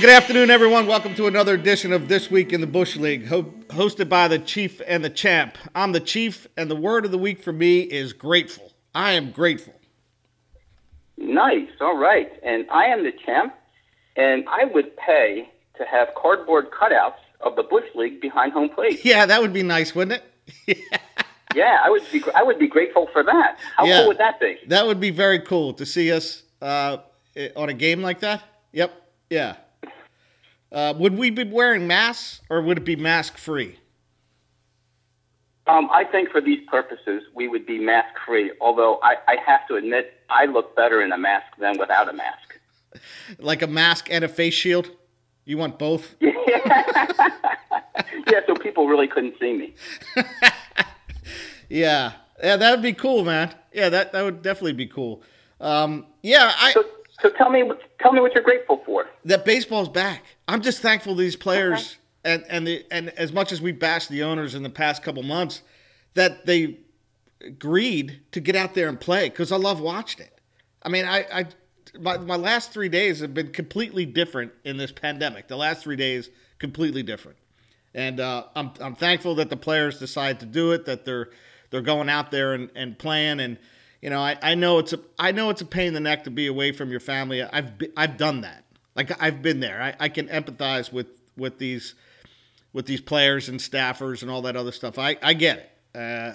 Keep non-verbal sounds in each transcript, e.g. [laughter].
Well, good afternoon, everyone. Welcome to another edition of This Week in the Bush League, ho- hosted by the Chief and the Champ. I'm the Chief, and the word of the week for me is grateful. I am grateful. Nice. All right. And I am the champ, and I would pay to have cardboard cutouts of the Bush League behind home plate. [laughs] Yeah, that would be nice, wouldn't it? [laughs] yeah, I would be. I would be grateful for that. How Yeah. cool would that be? That would be very cool to see us uh, on a game like that. Yep. Yeah. Uh, would we be wearing masks, or would it be mask free? Um, I think for these purposes, we would be mask free. Although I, I have to admit, I look better in a mask than without a mask. [laughs] Like a mask and a face shield? You want both? [laughs] Yeah, so people really couldn't see me. [laughs] Yeah, yeah, that would be cool, man. Yeah, that that would definitely be cool. Um, yeah, I So, so tell me, what- tell me what you're grateful for. that baseball's back. I'm just thankful these players and and the and as much as we bashed the owners in the past couple months, that they agreed to get out there and play because I love watching it. I mean, I, I my, my last three days have been completely different in this pandemic. The last three days completely different, and uh, I'm I'm thankful that the players decide to do it. That they're they're going out there and, and playing and. You know, I, I know it's a I know it's a pain in the neck to be away from your family. I've be, I've done that. Like I've been there. I, I can empathize with with these with these players and staffers and all that other stuff. I, I get it, uh,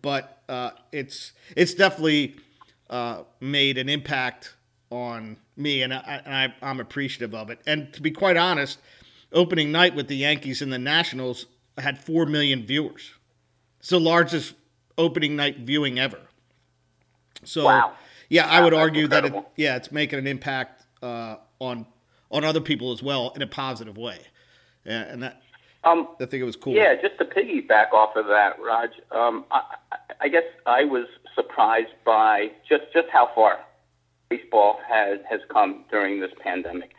but uh, it's it's definitely uh, made an impact on me, and, I, I'm appreciative of it. And to be quite honest, opening night with the Yankees and the Nationals had four million viewers. It's the largest opening night viewing ever. So Wow. yeah, I would argue that it, yeah, it's making an impact uh, on on other people as well in a positive way, and, and that Um, I think it was cool. Yeah, just to piggyback off of that, Raj, um, I, I- guess I was surprised by just, just how far baseball has, has come during this pandemic.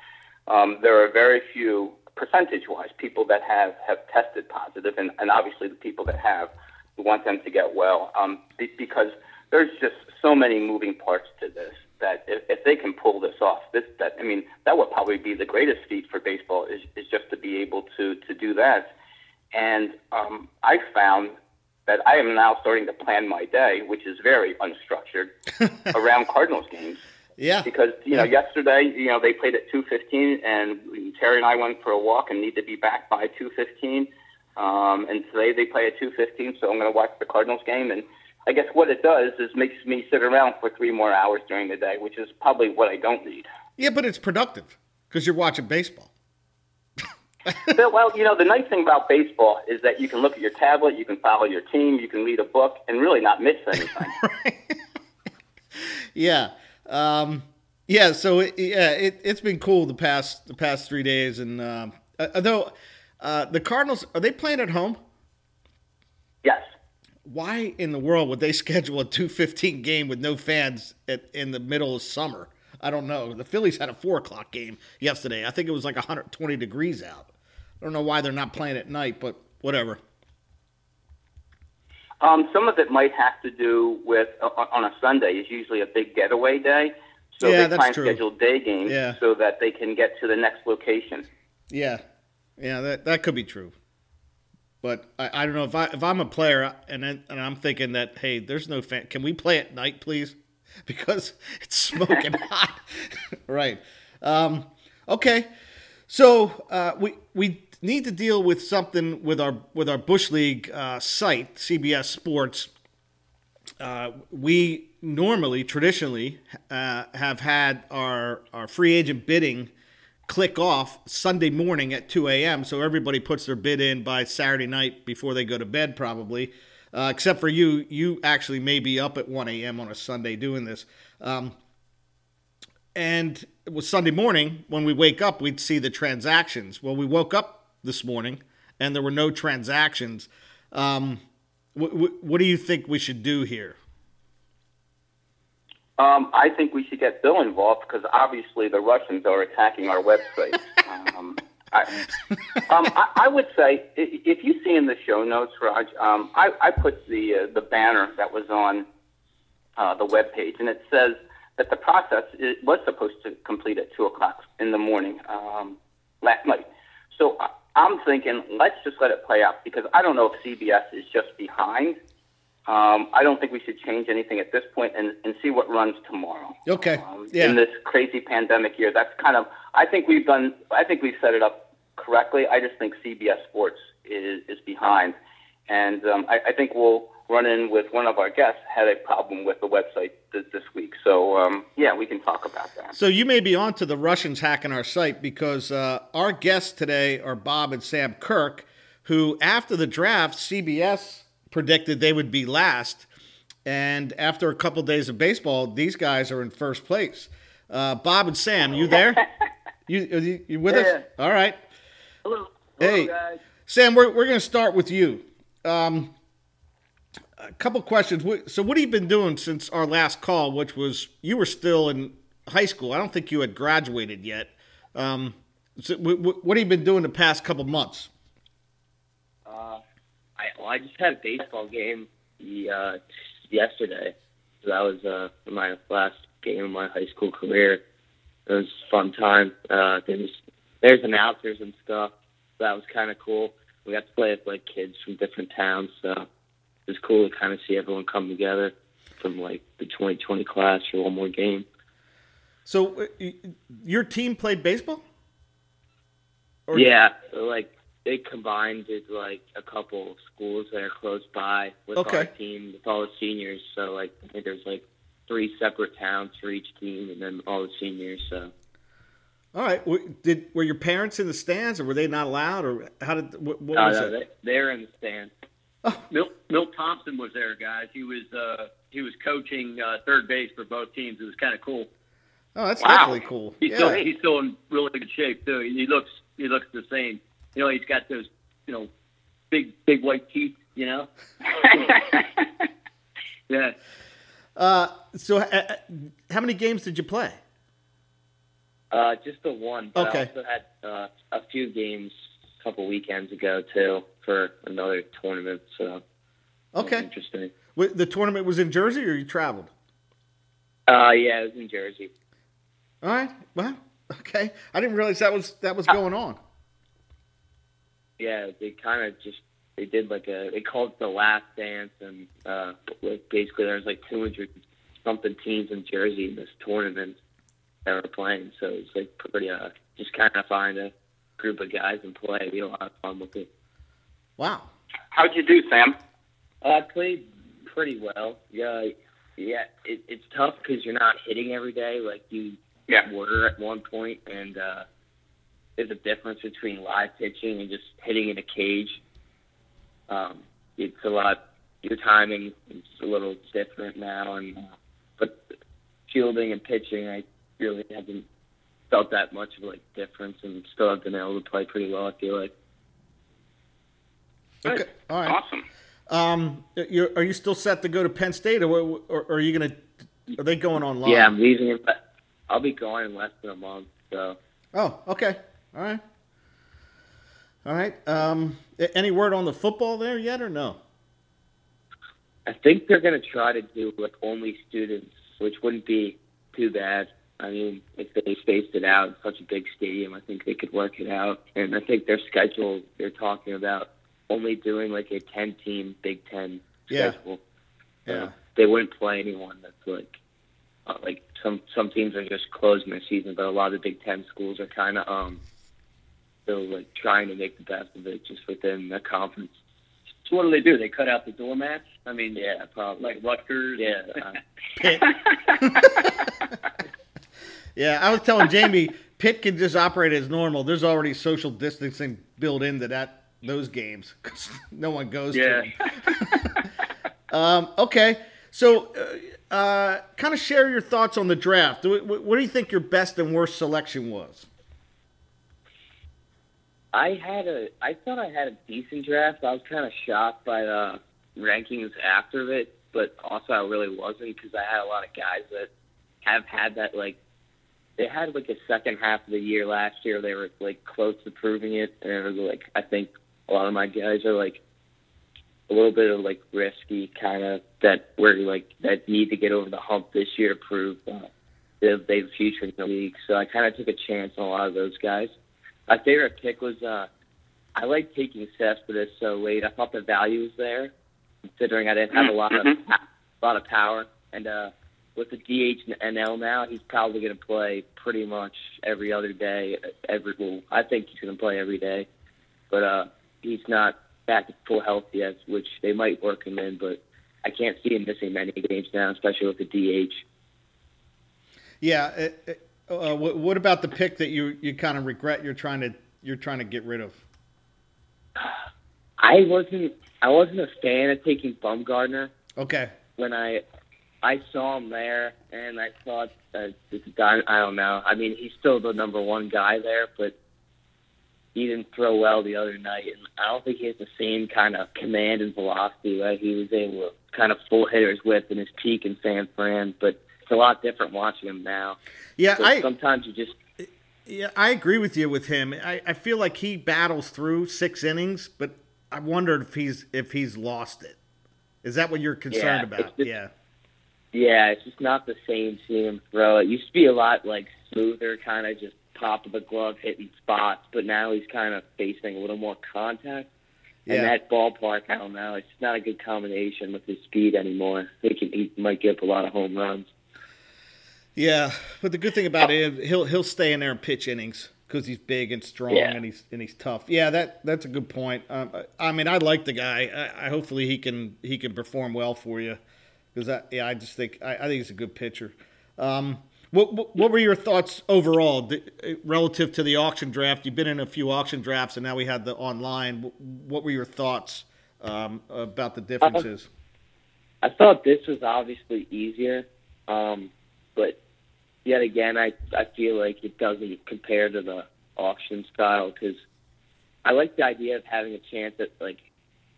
Um, there are very few, percentage wise, people that have, have tested positive, and, and obviously the people that have, we want them to get well um, be, because there's just so many moving parts to this that if, if they can pull this off, this that I mean that would probably be the greatest feat for baseball is, is just to be able to to do that. And um, I found that I am now starting to plan my day, which is very unstructured, [laughs] around Cardinals games. yeah, Because you know, yesterday, you know, they played at two fifteen, and Terry and I went for a walk and need to be back by two fifteen. Um, and today they play at two fifteen, so I'm going to watch the Cardinals game. And I guess what it does is makes me sit around for three more hours during the day, which is probably what I don't need. yeah, but it's productive because you're watching baseball. [laughs] Well, you know, the nice thing about baseball is that you can look at your tablet, you can follow your team, you can read a book, and really not miss anything. [laughs] Yeah, um, yeah. So it, yeah, it, it's been cool the past the past three days, and um, uh, although uh, the Cardinals are they playing at home? yes. Why in the world would they [laughs] schedule a two fifteen game with no fans at, in the middle of summer? I don't know. The Phillies had a four o'clock game yesterday. I think it was like 120 degrees out. I don't know why they're not playing at night, but whatever. Um, some of it might have to do with uh, on a Sunday is usually a big getaway day, so Yeah, they and true. schedule day games Yeah. so that they can get to the next location. Yeah, yeah, that that could be true. But I, I don't know if I if I'm a player and then, and I'm thinking that hey, there's no fan. Can we play at night, please? [laughs] Because it's smoking [laughs] hot. [laughs] right. Um, okay. So uh, we we need to deal with something with our with our bush league uh, site, CBS Sports. Uh, we normally, traditionally, uh, have had our our free agent bidding click off Sunday morning at 2 a.m. So everybody puts their bid in by Saturday night before they go to bed, probably. Uh, except for you, you actually may be up at 1 a.m. on a Sunday doing this. Um, and it was Sunday morning when we wake up, we'd see the transactions. Well, we woke up this morning and there were no transactions. Um, wh- wh- what do you think we should do here? Um, I think we should get Bill involved because obviously the Russians are attacking our website. [laughs] um, I, um, I, I would say if you see in the show notes, Raj, um, I, I put the uh, the banner that was on uh, the web page, and it says that the process is, was supposed to complete at two o'clock in the morning. Um, last night. So I, I'm thinking, let's just let it play out because I don't know if CBS is just behind. Um, I don't think we should change anything at this point and, and see what runs tomorrow. Okay. Um, yeah. In this crazy pandemic year, that's kind of. I think we've done. I think we've set it up correctly. I just think CBS Sports is is behind, and um, I, I think we'll run in with one of our guests had a problem with the website this, this week. So um, yeah, we can talk about that. So you may be on to the Russians hacking our site because uh, our guests today are Bob and Sam Kirk, who after the draft, CBS predicted they would be last. And after a couple days of baseball, these guys are in first place. Uh, Bob and Sam, you there? [laughs] you, you, you with us? All right. Hello. Hey. Hello, guys. Sam, we're, we're going to start with you. Um, a couple questions. So, what have you been doing since our last call, which was you were still in high school? I don't think you had graduated yet. Um, so wh- wh- what have you been doing the past couple months? Uh, well, I just had a baseball game uh, yesterday. So that was uh, my last game of my high school career. It was a fun time. Uh, there's there's announcers and stuff. So that was kind of cool. We got to play with like kids from different towns. So it was cool to kind of see everyone come together from like the 2020 class for one more game. So, uh, your team played baseball? Or- yeah, so, like they combined with like a couple of schools that are close by with Okay. our team with all the seniors. So like I think there's like three separate towns for each team, and then all the seniors. So All right. Did were your parents in the stands, or were they not allowed, or how did what, what no, was no, it? they, they're in the stands. Oh. Milt, Milt Thompson was there, guys. He was uh, he was coaching uh, third base for both teams. It was kind of cool. Oh, that's Wow. definitely cool. He's yeah. still he's still in really good shape too. He looks he looks the same. You know, he's got those you know big big white teeth. You know, [laughs] yeah. Uh, so, uh, uh, how many games did you play? Uh, just the one. But Okay. I also had uh, a few games a couple weekends ago too for another tournament. So Okay. interesting. W- The tournament was in Jersey, or you traveled? Uh, yeah, it was in Jersey. All right. Well, okay. I didn't realize that was that was going on. Yeah, they kind of just they did like a they called it the last dance, and uh, like basically there was like 200 something teams in Jersey in this tournament that were playing. So it was like pretty uh just kind of find a group of guys and play. We had a lot of fun with it. Wow. How'd you do, Sam? Uh, I played pretty well. Yeah, yeah. It, it's tough because you're not hitting every day like you Yeah. were at one point, and uh, there's a difference between live pitching and just hitting in a cage. Um, it's a lot. Your timing is a little different now, and uh, but fielding and pitching, I really haven't felt that much of like difference, and still have been able to play pretty well. I feel like. Okay. All right. Awesome. Um, you're, are you still set to go to Penn State, or, or, or are you gonna? Are they going online? Yeah, I'm leaving it. But I'll be going in less than a month, so. Oh, okay. All right. All right. Um, any word on the football there yet, or no? I think they're going to try to do like only students, which wouldn't be too bad. I mean, if they spaced it out, such a big stadium, I think they could work it out. And I think their schedule, they're talking about only doing like a 10 team Big Ten Yeah. schedule. Yeah. Uh, they wouldn't play anyone that's like, uh, like some some teams are just closing their season, but a lot of the Big Ten schools are kind of um, still like trying to make the best of it just within the conference. So what do they do? They cut out the doormats. I mean, Yeah, probably. like Rutgers. Yeah, uh, Pitt. [laughs] yeah, I was telling Jamie, Pitt can just operate as normal. There's already social distancing built into that those games because no one goes Yeah. to [laughs] them. Um, okay, so uh, uh, kind of share your thoughts on the draft. What, what what do you think your best and worst selection was? I had a. I thought I had a decent draft. I was kind of shocked by the rankings after it, but also I really wasn't because I had a lot of guys that have had that like. They had like a second half of the year last year. They were like close to proving it, and it was like I think a lot of my guys are like a little bit of like risky kind of that where like that need to get over the hump this year to prove uh, they have, future in the league. So I kind of took a chance on a lot of those guys. My favorite pick was uh, I like taking Cespedes so late. I thought the value was there, considering I didn't have a lot of Mhm. a lot of power. And uh, with the DH and NL now, he's probably going to play pretty much every other day. Every well, I think he's going to play every day, but uh, he's not back to full health yet, which they might work him in. But I can't see him missing many games now, especially with the DH. Yeah. Uh, uh, what, what about the pick that you you kind of regret? You're trying to you're trying to get rid of. I wasn't I wasn't a fan of taking Bumgarner. Okay. when I I saw him there, and I thought that this guy. I don't know. I mean, he's still the number one guy there, but he didn't throw well the other night, and I don't think he has the same kind of command and velocity that he was able to kind of full hitters with in his peak in San Fran. But it's a lot different watching him now. Yeah, So I sometimes you just yeah I agree with you with him. I, I feel like he battles through six innings, but I wondered if he's if he's lost it. Is that what you're concerned Yeah, about? just- yeah. Yeah, it's just not the same seeing him throw. It used to be a lot like smoother, kind of just top of the glove hitting spots, but now he's kind of facing a little more contact. Yeah. And that ballpark, I don't know, it's not a good combination with his speed anymore. He can, he might give up a lot of home runs. Yeah, but the good thing about it, is he'll he'll stay in there and pitch innings because he's big and strong Yeah. and he's and he's tough. Yeah, that that's a good point. Um, I I mean, I like the guy. I, I hopefully he can he can perform well for you because I yeah I just think I, I think he's a good pitcher. Um, what, what what were your thoughts overall th- relative to the auction draft? You've been in a few auction drafts and now we had the online. What, were your thoughts um, about the differences? I thought this was obviously easier, um, but yet again, I I feel like it doesn't compare to the auction style because I like the idea of having a chance at like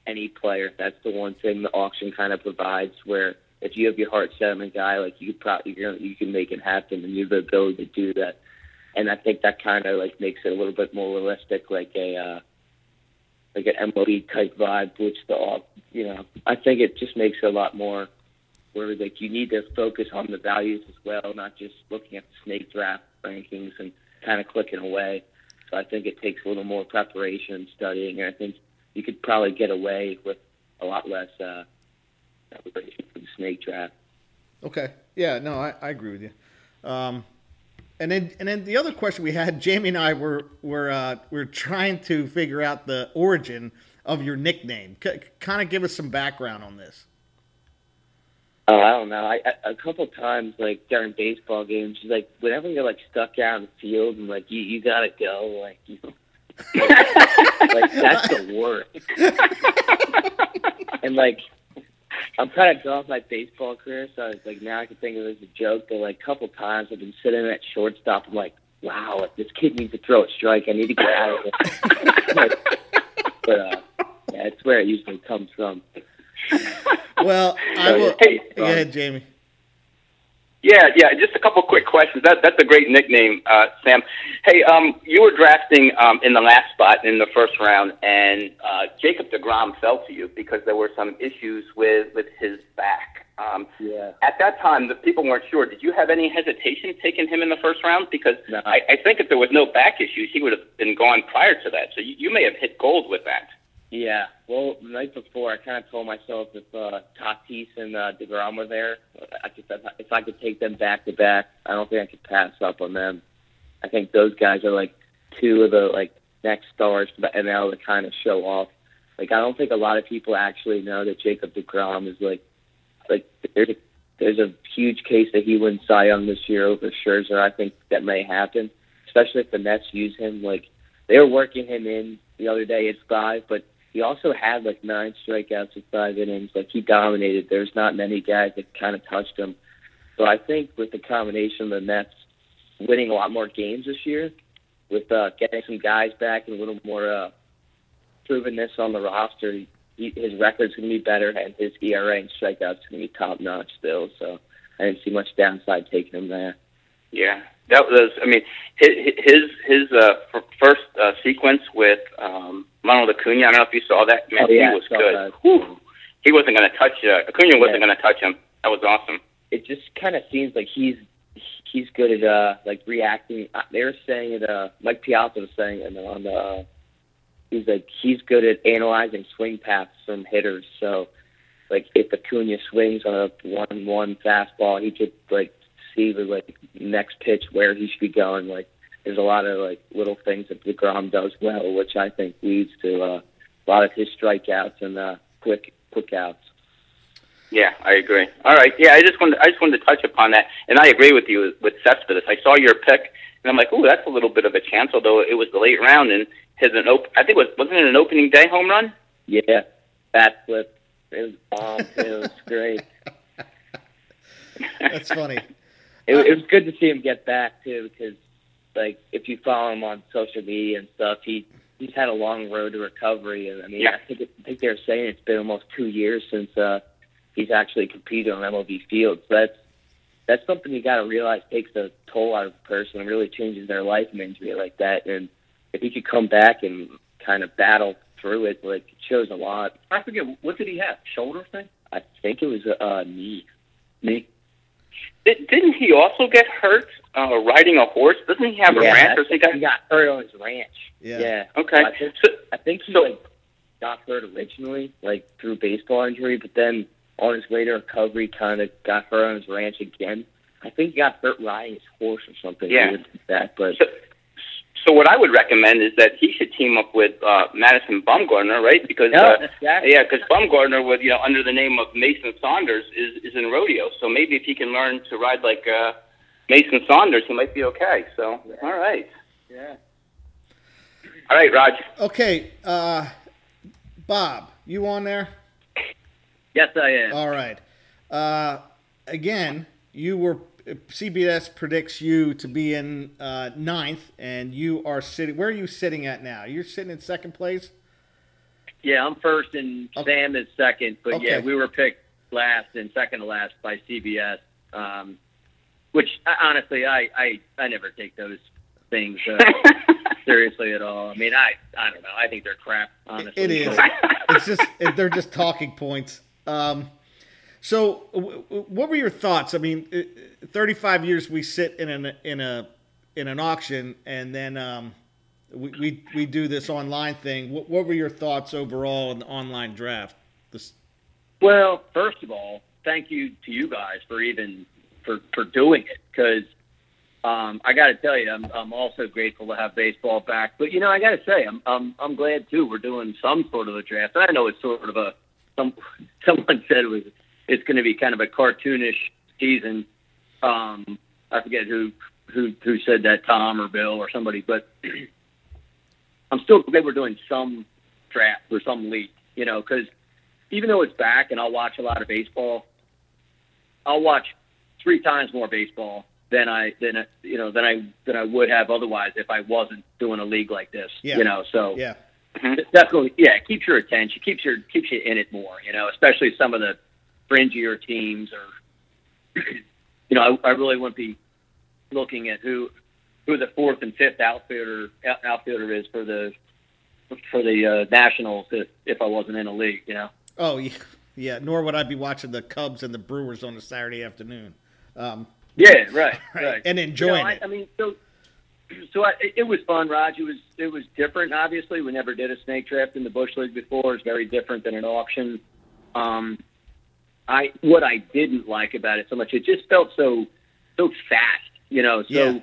any player. That's the one thing the auction kind of provides. Where if you have your heart set on a guy, like you probably you're gonna, you can make it happen, and you have the ability to do that. And I think that kind of like makes it a little bit more realistic, like a uh, like an MLB type vibe, which the you know I think it just makes it a lot more where like you need to focus on the values as well, not just looking at the snake draft rankings and kind of clicking away. So I think it takes a little more preparation and studying, and I think you could probably get away with a lot less uh, preparation for the snake draft. Okay. Yeah, no, I, I agree with you. Um, and then and then the other question we had, [laughs] Jamie and I were were uh, were trying to figure out the origin of your nickname. C- kind of give us some background on this. Oh, I don't know. I, I a couple times like during baseball games, like whenever you're like stuck out in the field and like you you gotta go, like you, [laughs] like that's the worst. and like I'm kind of done with my baseball career, so it's like now I can think of it as a joke. But like a couple times I've been sitting at shortstop, I'm like, wow, if this kid needs to throw a strike. I need to get out of here. [laughs] but uh, yeah, it's where it usually comes from. Well, [laughs] I will. Hey, Go ahead, Jamie. Yeah, yeah. Just a couple quick questions. That that's a great nickname, uh, Sam. Hey, um, you were drafting um, in the last spot in the first round, and uh, Jacob Degrom fell to you because there were some issues with with his back. Um, Yeah. at that time, the people weren't sure. Did you have any hesitation taking him in the first round? Because No. I, I think if there was no back issues, he would have been gone prior to that. So you, you may have hit gold with that. Yeah. Well, the night before, I kind of told myself if uh, Tatis and uh, Degrom were there, I could, if I could take them back to back, I don't think I could pass up on them. I think those guys are like two of the like next stars for the NL to kind of show off. Like I don't think a lot of people actually know that Jacob Degrom is like like there's a, there's a huge case that he wins Cy Young this year over Scherzer. I think that may happen, especially if the Mets use him. Like they were working him in the other day at five, but he also had like nine strikeouts in five innings. Like he dominated. There's not many guys that kind of touched him. So I think with the combination of the Mets winning a lot more games this year, with uh, getting some guys back and a little more uh, provenness on the roster, he, his record's going to be better, and his ERA and strikeouts going to be top notch still. So I didn't see much downside taking him there. Yeah, that was. I mean, his his his uh, f- first uh, sequence with um, Ronald Acuna. I don't know if you saw that. Man, Oh, yeah, he was good. Whew. He wasn't going to touch. Uh, Acuna wasn't Yeah. going to touch him. That was awesome. it just kind of seems like he's he's good at uh like reacting. Uh, They were saying it. Uh, Mike Piazza was saying it on the. Uh, he's like he's good at analyzing swing paths from hitters. So, like if Acuna swings on a one-one fastball, he could like see the like next pitch where he should be going. Like there's a lot of like little things that Degrom does well, which I think leads to uh, a lot of his strikeouts and uh, quick quick outs. Yeah, I agree. All right. Yeah, I just wanted I just wanted to touch upon that, and I agree with you with Cespedes. I saw your pick, and I'm like, oh, that's a little bit of a chance, although it was the late round and his an op- I think it was wasn't it an opening day home run? Yeah, bat flip. It was bomb. it was great. [laughs] That's funny. It, it was good to see him get back too, because like if you follow him on social media and stuff, he he's had a long road to recovery, and I mean, Yeah. I think I think they're saying it's been almost two years since uh, he's actually competed on MLB fields. So that's that's something you got to realize takes a toll out of a person and really changes their life an injury like that. And if he could come back and kind of battle through it, like it shows a lot. I forget what did he have? Shoulder thing? I think it was a uh, knee. Me? Did, didn't he also get hurt uh, riding a horse? Doesn't he have a ranch or something? he got hurt on his ranch. Yeah. yeah. Okay. I think, So, I think he So- like got hurt originally, like through baseball injury, but then on his way to recovery, kind of got hurt on his ranch again. I think he got hurt riding his horse or something. Yeah. that, but so, so what I would recommend is that he should team up with uh, Madison Bumgarner, right? Because no, uh, exactly. Yeah, because Bumgarner, with you know, under the name of Mason Saunders, is is in rodeo. So maybe if he can learn to ride like uh, Mason Saunders, he might be okay. So all right, Yeah. all right, Raj. Okay, uh, Bob, you on there? Yes, I am. All right. Uh, again, you were CBS predicts you to be in uh, ninth, and you are sitting. Where are you sitting at now? You're sitting in second place. Yeah, I'm first and Okay. Sam is second. But yeah, we were picked last and second to last by CBS. Um, which honestly, I, I I never take those things uh, [laughs] seriously at all. I mean, I I don't know. I think they're crap. Honestly, It is. [laughs] It's just they're just talking points. Um, so, w- what were your thoughts? I mean, uh, 35 years we sit in an in a in an auction, and then um, we, we we do this online thing. What, what were your thoughts overall in the online draft? This, Well, first of all, thank you to you guys for even for for doing it because um, I got to tell you, I'm I'm also grateful to have baseball back. But you know, I got to say, I'm I'm I'm glad too. We're doing some sort of a draft. I know it's sort of a some [laughs] someone said it was it's going to be kind of a cartoonish season. Um, I forget who who who said that, Tom or Bill or somebody, but [clears throat] I'm still glad we're doing some draft or some league. You know, because even though it's back and I'll watch a lot of baseball, I'll watch three times more baseball than I than you know than I than I would have otherwise if I wasn't doing a league like this. Yeah. You know, so yeah, [clears throat] definitely yeah, it keeps your attention, keeps your keeps you in it more. You know, especially some of the fringier teams or [clears throat] you know, I, I really wouldn't be looking at who who the fourth and fifth outfielder outfielder is for the for the uh, Nationals if if I wasn't in a league. You know. oh yeah, yeah. Nor would I be watching the Cubs and the Brewers on a Saturday afternoon. Um, Yeah, right, [laughs] Right, and You know, enjoying I, it. I mean, so so I, it, it was fun, Raj. It was it was different. Obviously, we never did a snake draft in the Bush League before. It's very different than an auction. Um, I what I didn't like about it so much, it just felt so so fast. You know, so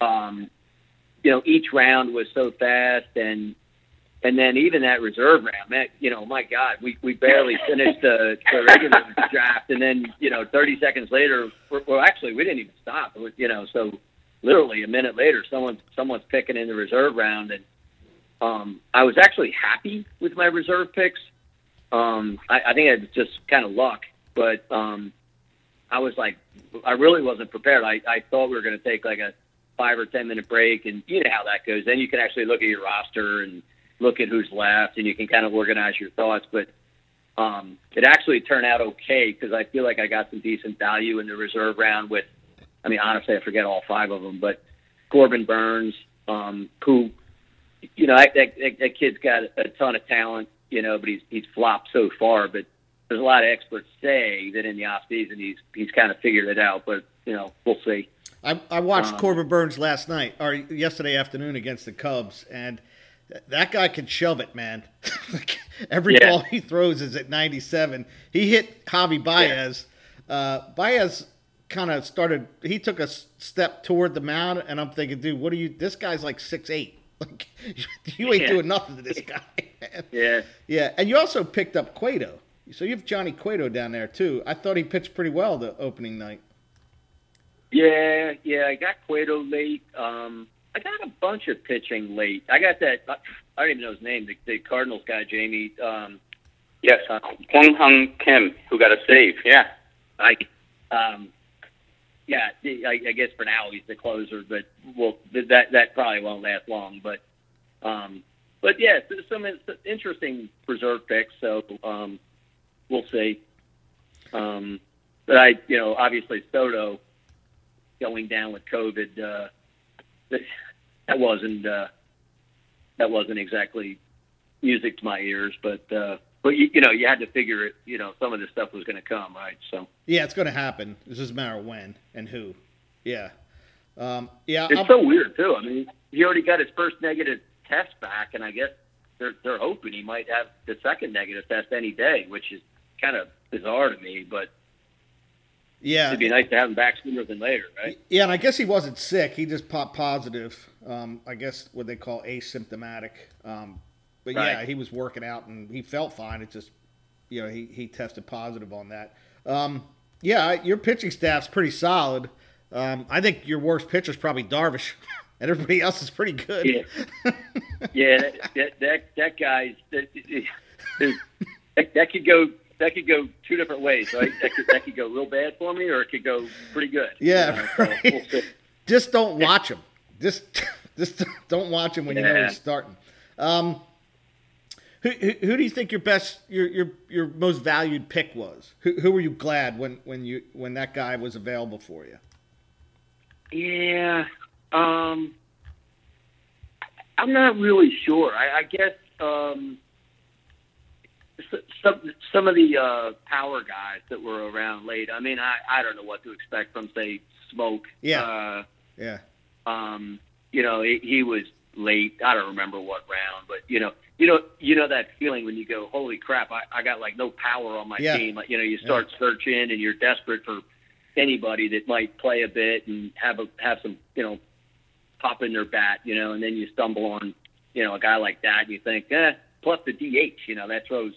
um, you know, each round was so fast, and and then even that reserve round, man, you know, my God, we we barely [laughs] finished the, the regular draft, and then you know, 30 seconds later, we're, well, actually, we didn't even stop. It was, you know, so literally a minute later, someone someone's picking in the reserve round, and um, I was actually happy with my reserve picks. Um, I, I think it was just kind of luck, but um, I was like, I really wasn't prepared. I, I thought we were going to take like a five or ten minute break, and you know how that goes. Then you can actually look at your roster and look at who's left, and you can kind of organize your thoughts. But um, it actually turned out okay because I feel like I got some decent value in the reserve round. With, I mean, honestly, I forget all five of them, but Corbin Burnes, um, who, you know, that, that, that kid's got a ton of talent, you know, but he's he's flopped so far. But there's a lot of experts say that in the off season he's he's kind of figured it out. But you know, we'll see. I, I watched Um, Corbin Burnes last night or yesterday afternoon against the Cubs, and that guy can shove it, man. [laughs] Every Yeah. ball he throws is at 97. He hit Javi Baez. Uh, Baez kind of started. He took a step toward the mound, and I'm thinking, dude, what are you? This guy's like six eight. [laughs] Like [laughs] you ain't Yeah. doing nothing to this guy. man. Yeah. Yeah, and you also picked up Cueto. So you have Johnny Cueto down there too. I thought he pitched pretty well the opening night. Yeah, yeah. I got Cueto late. Um, I got a bunch of pitching late. I got that. I don't even know his name. The, the Cardinals guy, Jamie. Um, Yes, Kwang Hyun Kim, who got a save. Yeah. I, um, yeah. I, I guess for now he's the closer, but well, that that probably won't last long. But, um, but yeah, so some interesting preserve picks. So um, we'll see. Um, but I, you know, obviously Soto going down with COVID. Uh, that, wasn't uh, that wasn't exactly music to my ears, but uh, but you, you know, you had to figure it. You know, some of this stuff was going to come, right? So Yeah, it's going to happen. It's just a matter of when and who. Yeah, um, yeah. it's I'm- so weird too. I mean, he already got his first negative test back, and I guess they're they're hoping he might have the second negative test any day, which is kind of bizarre to me. But yeah, it'd be nice to have him back sooner than later, right? yeah. And I guess he wasn't sick. He just popped positive. Um, I guess what they call asymptomatic. Um, but yeah, he was working out and he felt fine. It just, you know, he, he tested positive on that. Um, yeah, your pitching staff's pretty solid. Um, I think your worst pitcher's probably Darvish, [laughs] and everybody else is pretty good. Yeah. [laughs] Yeah, that that that, that guy's that, that, that could go that could go two different ways, right? That could that could go real bad for me, or it could go pretty good. Yeah, You know, so we'll [laughs] just don't watch him. Just, [laughs] just don't watch him when you know he's starting. Um, who, who, who do you think your best, your your your most valued pick was? Who, who were you glad when when you when that guy was available for you? Yeah. Um, I'm not really sure. I, I guess um, some some of the uh, power guys that were around late. I mean, I, I don't know what to expect from say Smoak. Yeah. Uh, Yeah, um, you know, he, he was late. I don't remember what round, but you know, you know, you know that feeling when you go, "Holy crap! I, I got like no power on my Yeah. team." Like, you know, you start searching and you're desperate for anybody that might play a bit and have a have some, you know, pop in their bat, you know, and then you stumble on, you know, a guy like that, and you think, eh, plus the DH, you know, that throws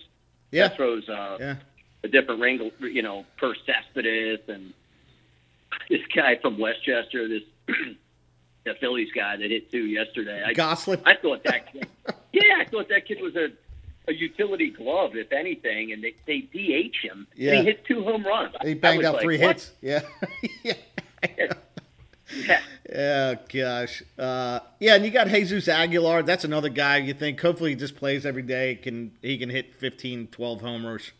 yeah, that throws uh, yeah. a different wrangle, you know, per Cespedes and [laughs] this guy from Westchester, this [clears throat] the Phillies guy that hit two yesterday. I, Gosselin. I thought that, kid, [laughs] yeah, I thought that kid was a a utility glove, if anything, and they they DH him. Yeah. he hit two home runs. he banged out like, three what? hits. Yeah, [laughs] yeah. Yeah, [laughs] Oh gosh, uh, yeah, and you got Jesus Aguilar. That's another guy you think. Hopefully, he just plays every day. Can he can hit 15, 12 homers?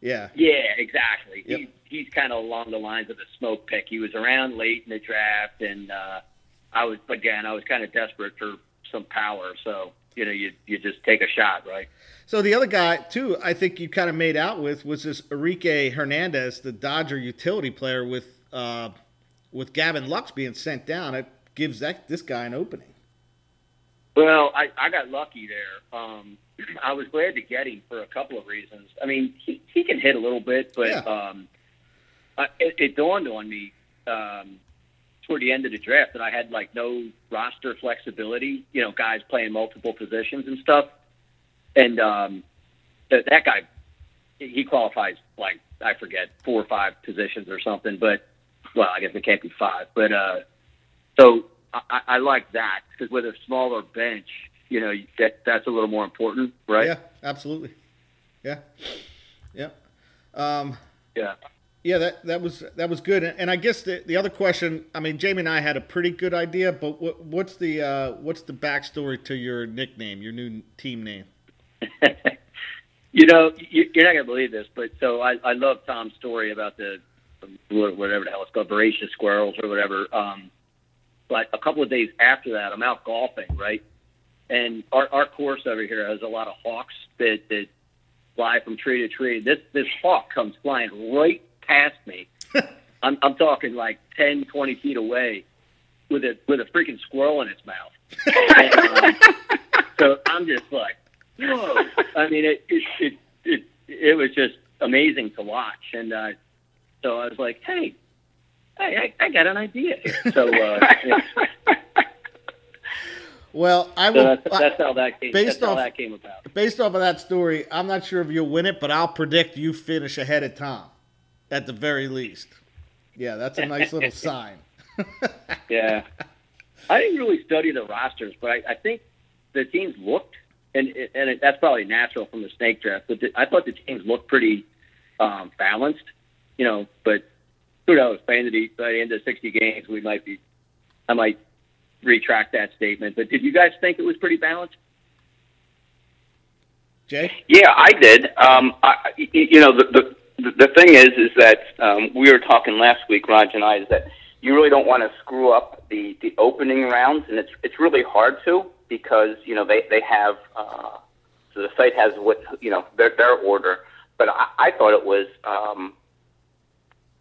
Yeah, yeah, exactly. Yep. He, he's kind of along the lines of the Smoak pick. He was around late in the draft, and uh, I was again, I was kind of desperate for some power. So you know, you you just take a shot, right? So the other guy too, I think you kind of made out with was this Enrique Hernandez, the Dodger utility player with uh, with Gavin Lux being sent down. It gives that this guy an opening. Well, I, I got lucky there. Um, [clears throat] I was glad to get him for a couple of reasons. I mean, he, he can hit a little bit, but Yeah. um, I, it, it dawned on me um, toward the end of the draft that I had like no roster flexibility. You know, guys playing multiple positions and stuff. And um, that, that guy, he qualifies like I forget four or five positions or something. But well, I guess it can't be five. But uh, so I, I like that because with a smaller bench, you know, that that's a little more important, right? Yeah, absolutely. Yeah, yeah, um, Yeah. yeah. That that was that was good. And, and I guess the the other question, I mean, Jamie and I had a pretty good idea, but what, what's the uh, what's the backstory to your nickname, your new team name? [laughs] you know, you, you're not gonna believe this, but so I, I love Tom's story about the whatever the hell it's called, voracious squirrels or whatever. Um, but a couple of days after that, I'm out golfing, right? And our, our course over here has a lot of hawks that, that fly from tree to tree. This this hawk comes flying right past me. [laughs] I'm, I'm talking like 10, 20 feet away. with a with a freaking squirrel in its mouth. and, um, [laughs] so I'm just like, whoa! I mean, it it it it, it was just amazing to watch, and uh, so I was like, hey, I, I, I got an idea here. So, uh, [laughs] yeah. Well, I so will. that's, that's how that came. based That's how off- that came about. based off of that story, I'm not sure if you'll win it, but I'll predict you finish ahead of Tom, at the very least. Yeah, that's a nice little [laughs] sign. Yeah, I didn't really study the rosters, but I, I think the teams looked, and and it, that's probably natural from the snake draft. But the, I thought the teams looked pretty um, balanced, you know. But who knows? By the end of the, by the end of 60 games, we might be. I might retract that statement. But did you guys think it was pretty balanced? Jay, Yeah, I did. Um, I, y- you know, the, the the thing is, is that um, we were talking last week, Raj and I, is that you really don't want to screw up the the opening rounds, and it's it's really hard to because you know they they have uh, so the site has what you know their their order, but I, I thought it was um,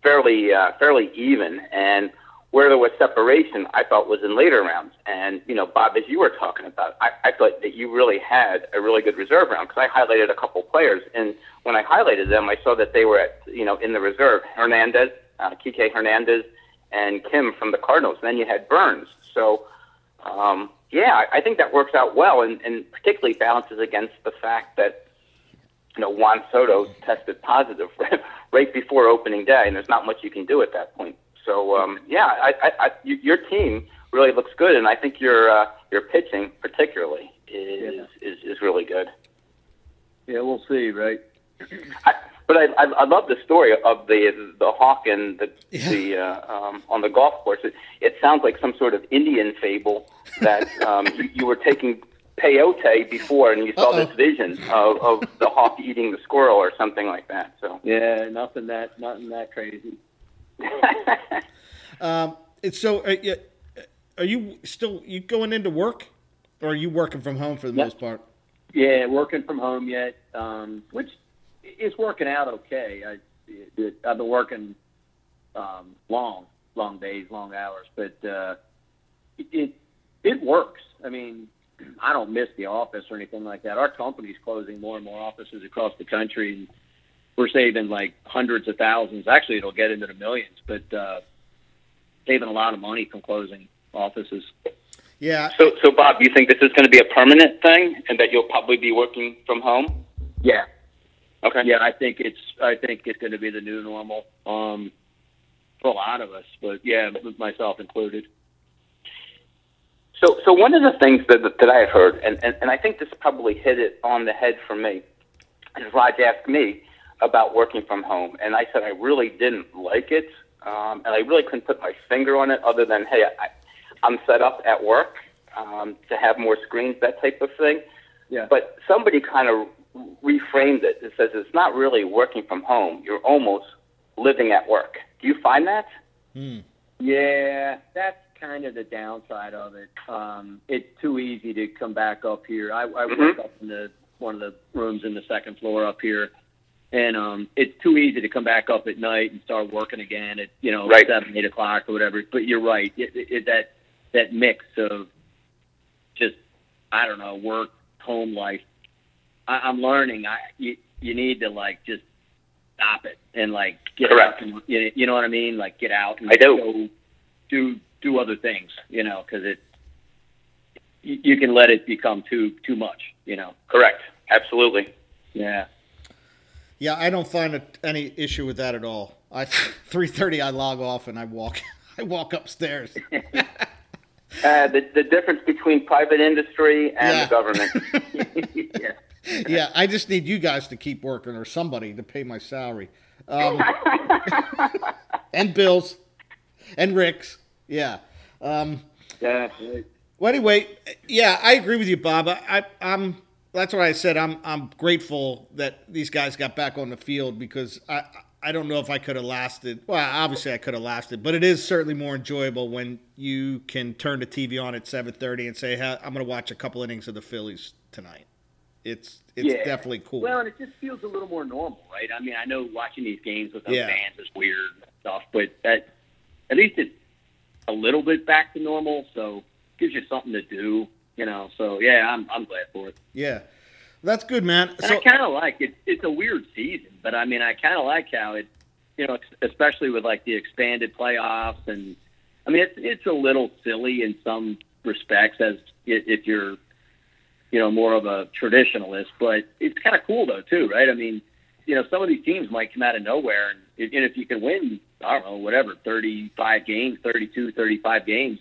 fairly uh, fairly even and. Where there was separation, I thought was in later rounds. And, you know, Bob, as you were talking about, I, I thought that you really had a really good reserve round because I highlighted a couple players. And when I highlighted them, I saw that they were at, you know, in the reserve. Hernandez, uh, Hernandez, and Kim from the Cardinals. And then you had Burnes. So, um, yeah, I I think that works out well and, and particularly balances against the fact that, you know, Juan Soto tested positive [laughs] right before opening day, and there's not much you can do at that point. So um, yeah, I, I, I, y- your team really looks good, and I think your uh, your pitching particularly is, is is really good. Yeah, we'll see, right? [clears throat] I, but I, I I love the story of the the hawk and the Yeah. the uh, um, on the golf course. It, it sounds like some sort of Indian fable that [laughs] um, you, you were taking peyote before, and you saw Uh-oh. this vision of, of the hawk eating the squirrel or something like that. So. Yeah, nothing that nothing that crazy. [laughs] um, it's so. Are you, are you still you going into work, or are you working from home for the Yeah. most part? Yeah, working from home yet, um, which is working out okay. I, it, I've been working um, long, long days, long hours, but uh, it, it it works. I mean, I don't miss the office or anything like that. Our company's closing more and more offices across the country, and we're saving like hundreds of thousands. Actually, it'll get into the millions, but uh, saving a lot of money from closing offices. Yeah, So, so Bob, you think this is going to be a permanent thing, and that you'll probably be working from home? Yeah, Okay. Yeah, I think it's I think it's going to be the new normal um, for a lot of us, but yeah, myself included. So, so one of the things that that I had heard, and, and, and I think this probably hit it on the head for me, is Raj asked me about working from home, and I said I really didn't like it, um, and I really couldn't put my finger on it, other than hey, I, I'm set up at work um, to have more screens, that type of thing. Yeah. But somebody kind of reframed it. It says it's not really working from home; you're almost living at work. Do you find that? Yeah, that's kind of the downside of it. Um, it's too easy to come back up here. I, I work up in the one of the rooms in the second floor up here, and um, it's too easy to come back up at night and start working again at you know Right. seven, eight o'clock or whatever. But you're right. It, it, it, that that mix of just I don't know work home life. I, I'm learning. I you, you need to like just stop it and like get Correct. out. And, you, you know what I mean? Like get out and I do. go do do other things. You know, because it you, you can let it become too too much. You know. Correct. Absolutely. Yeah. yeah. I don't find a, any issue with that at all. I [laughs] three thirty, I log off and I walk. [laughs] I walk upstairs. [laughs] Uh, the the difference between private industry and Yeah. the government. yeah. yeah, I just need you guys to keep working or somebody to pay my salary. Um, and bills and Rick's. Yeah. Um, Yeah. well, anyway, yeah, I agree with you, Bob. I, I, I'm. That's what I said. I'm. I'm grateful that these guys got back on the field because I. I don't know if I could have lasted. Well, obviously I could have lasted, but it is certainly more enjoyable when you can turn the TV on at 7:30 and say, hey, "I'm going to watch a couple innings of the Phillies tonight." It's it's Yeah. definitely cool. Well, and it just feels a little more normal, right? I mean, I know watching these games without Yeah. fans is weird and stuff, but at at least it a little bit back to normal. So gives you something to do, you know. So yeah, I'm I'm glad for it. Yeah, that's good, man. And So I kind of like it. It's a weird season, but I mean, I kind of like how it, you know, especially with like the expanded playoffs, and I mean, it's it's a little silly in some respects as if you're, you know, more of a traditionalist, but it's kind of cool though too, right? I mean, you know, some of these teams might come out of nowhere, and, and if you can win, I don't know, whatever, 35 games, 32, 35 games,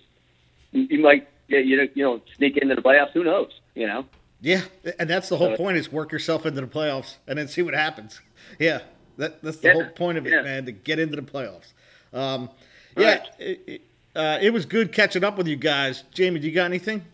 you, you might, yeah, you know, you know, sneak into the playoffs. Who knows? You know. yeah, and that's the whole Uh, point is work yourself into the playoffs and then see what happens. [laughs] Yeah, that that's the Yeah, whole point of it, yeah. man, to get into the playoffs. Um, yeah, Right. it, it, uh, it was good catching up with you guys. Jamie, do you got anything?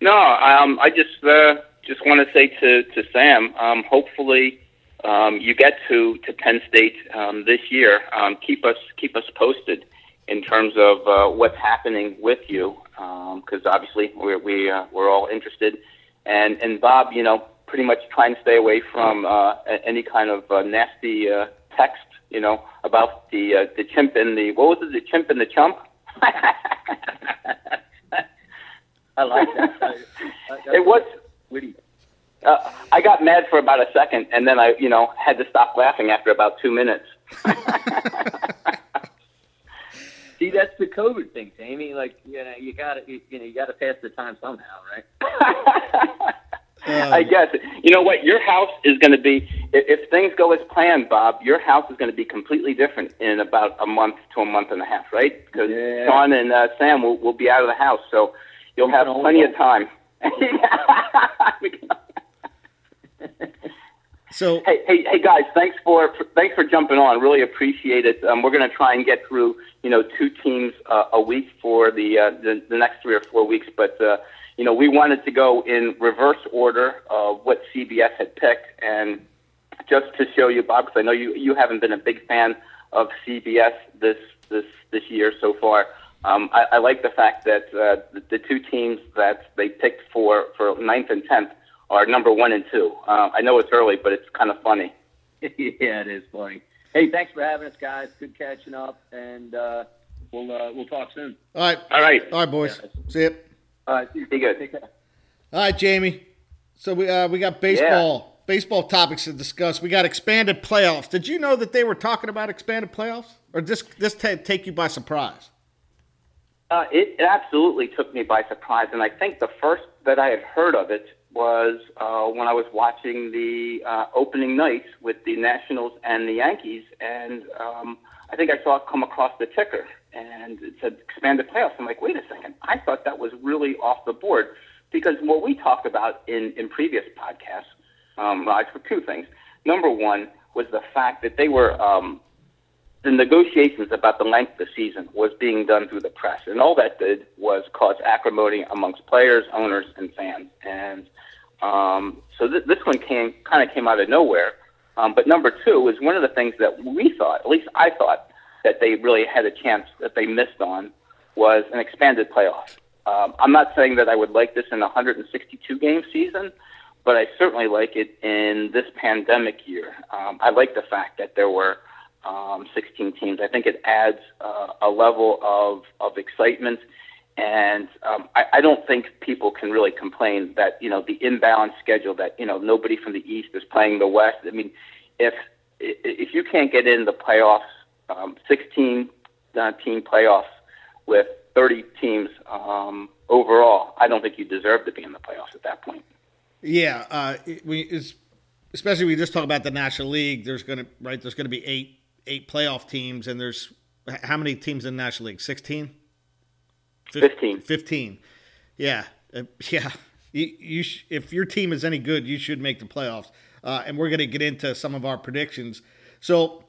No, um, I just uh, just want to say to to Sam, um, hopefully um, you get to to Penn State um, this year. Um, keep us keep us posted in terms of uh, what's happening with you, because obviously we're we uh, we're all interested. And and Bob, you know, pretty much try and stay away from uh, any kind of uh, nasty uh, text, you know, about the uh, the chimp and the what was it, the chimp and the chump. [laughs] I like that. I- I- [laughs] it was witty. Uh, I got mad for about a second, and then I, you know, had to stop laughing after about two minutes. [laughs] See, that's the COVID thing, Jamie. Like, you know, you gotta, you, you know, you gotta pass the time somehow, right? [laughs] I guess. You know what? Your house is going to be, if, if things go as planned, Bob. Your house is going to be completely different in about a month to a month and a half, right? Because Yeah. Sean and uh, Sam will, will be out of the house, so you'll We have plenty of time. [laughs] [laughs] So Hey, hey, hey, guys! Thanks for, for thanks for jumping on. Really appreciate it. Um, we're going to try and get through, you know, two teams uh, a week for the, uh, the the next three or four weeks. But uh, you know, we wanted to go in reverse order of what CBS had picked, and just to show you, Bob, because I know you you haven't been a big fan of CBS this this this year so far. Um, I, I like the fact that uh, the, the two teams that they picked for for ninth and tenth are number one and two. Uh, I know it's early, but it's kind of funny. [laughs] yeah, it is funny. Hey, thanks for having us, guys. Good catching up, and uh, we'll uh, we'll talk soon. all right, All right. all right, boys. See ya. All right, see you. Be good. Take care. All right, Jamie. So we uh, we got baseball baseball topics to discuss. We got expanded playoffs. Did you know that they were talking about expanded playoffs, or this this ta take you by surprise? Uh, it, it absolutely took me by surprise, and I think the first that I had heard of it was uh, when I was watching the uh, opening night with the Nationals and the Yankees, and um, I think I saw it come across the ticker, and it said expanded playoffs. I'm like, wait a second, I thought that was really off the board because what we talked about in in previous podcasts, um, Raj, for two things. Number one was the fact that they were um, the negotiations about the length of the season was being done through the press, and all that did was cause acrimony amongst players, owners, and fans. And um, so th- this one came kind of came out of nowhere. Um, but number two is one of the things that we thought, at least I thought, that they really had a chance that they missed on was an expanded playoff. Um, I'm not saying that I would like this in a 162 game season, but I certainly like it in this pandemic year. Um, I like the fact that there were um, 16 teams. I think it adds uh, a level of, of excitement. And um, I, I don't think people can really complain that, you know, the imbalanced schedule that, you know, nobody from the East is playing the West. I mean, if, if you can't get in the playoffs, um, 16 uh, team playoffs with 30 teams um, overall, I don't think you deserve to be in the playoffs at that point. Yeah, uh, we especially we just talk about the National League. There's gonna right. There's gonna be eight eight playoff teams, and there's how many teams in the National League? Sixteen. 15. Fifteen. Yeah, uh, [laughs] yeah. You, you sh- if your team is any good, you should make the playoffs. Uh, and we're gonna get into some of our predictions. So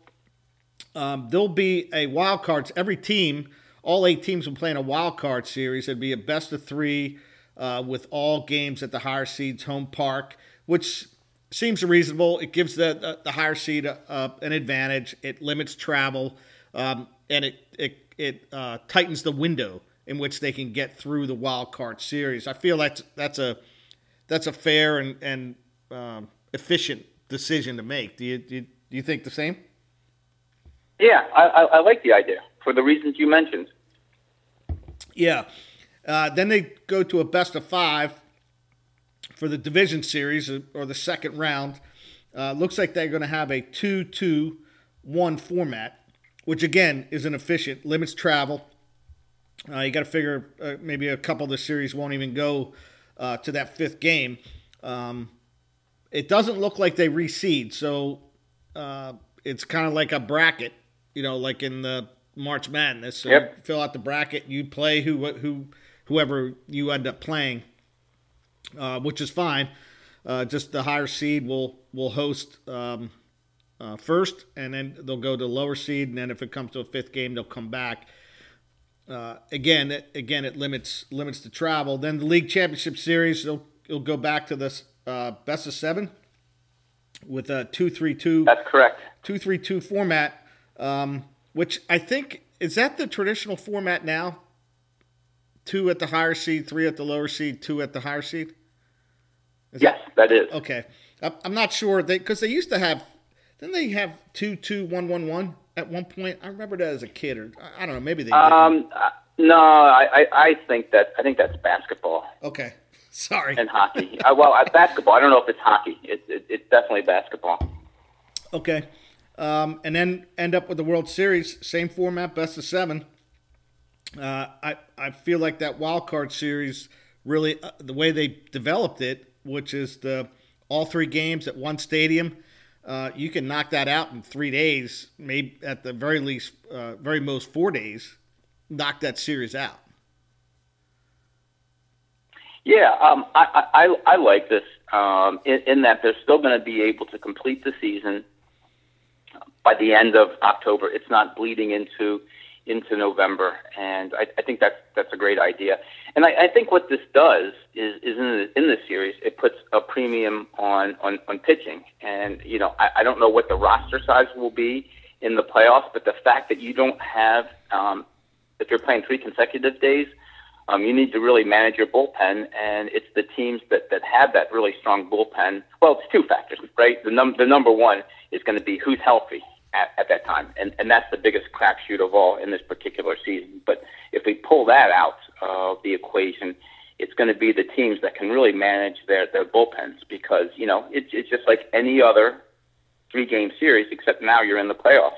um, there'll be a wild cards. Every team, all eight teams will play in a wild card series. It'd be a best of three uh, with all games at the higher seeds home park, which seems reasonable. It gives the the, the higher seed uh, an advantage. It limits travel, um, and it it it uh, tightens the window in which they can get through the wild card series. I feel that's that's a that's a fair and and um, efficient decision to make. Do you do you, do you think the same? Yeah, I, I, I like the idea for the reasons you mentioned. Yeah. Uh, then they go to a best of five for the division series uh, or the second round. Uh, looks like they're going to have a 2 2 1 format, which again is inefficient, limits travel. Uh, you got to figure uh, maybe a couple of the series won't even go uh, to that fifth game. Um, it doesn't look like they reseed, so uh, it's kind of like a bracket, you know, like in the March Madness. So Yep. you fill out the bracket, you play who who whoever you end up playing, uh, which is fine. Uh, just the higher seed will will host um, uh, first, and then they'll go to lower seed, and then if it comes to a fifth game, they'll come back. Uh, again, it, again, it limits limits the travel. Then the league championship series, it'll, it'll go back to this uh, best of seven with a two three two That's correct. two three two format, um, which I think is that the traditional format now. Two at the higher seed, three at the lower seed, two at the higher seed. Is Yes, that is. Okay, I'm- not sure they because they used to have. Didn't they have two two one one one at one point? I remember that as a kid, or I- don't know. Maybe they. Um, uh, no, I, I, I think that I think that's basketball okay, [laughs] sorry. and hockey. uh, well, uh, basketball. I don't know if it's hockey. It, it, it's definitely basketball. Okay, um, and then end up with the World Series, same format, best of seven. Uh, I I feel like that wild card series really uh, the way they developed it, which is the all three games at one stadium. Uh, you can knock that out in three days, maybe at the very least, uh, very most four days. Knock that series out. Yeah, um, I, I, I like this um, in, in that they're still going to be able to complete the season by the end of October. It's not bleeding into into November, and I, I think that's that's a great idea. And I, I think what this does is is in the, in this series, it puts a premium on on, on pitching. And you know, I, I don't know what the roster size will be in the playoffs, but the fact that you don't have um, if you're playing three consecutive days, um, you need to really manage your bullpen, and it's the teams that, that have that really strong bullpen. Well, it's two factors, right? The, num- the number one is going to be who's healthy at, at that time, and, and that's the biggest crapshoot of all in this particular season. But if we pull that out of the equation, it's going to be the teams that can really manage their, their bullpens because, you know, it's, it's just like any other three game series, except now you're in the playoffs.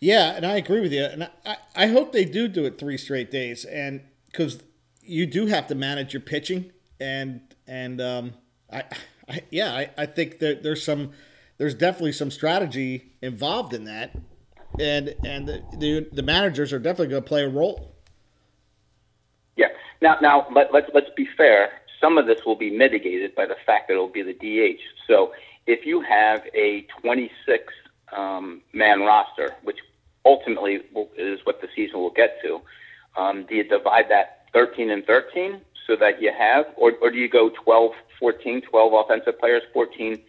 Yeah, and I agree with you. And I, I hope they do do it three straight days, and because you do have to manage your pitching, and and um, I, I yeah, I, I think that there's some there's definitely some strategy involved in that, and and the the, the managers are definitely going to play a role. Yeah. Now, now let, let's let's be fair. Some of this will be mitigated by the fact that it'll be the DH. So if you have a 26 um, man roster, which ultimately is what the season will get to, um, do you divide that 13 and 13 so that you have, or, or do you go 12, 14, 12 offensive players, 14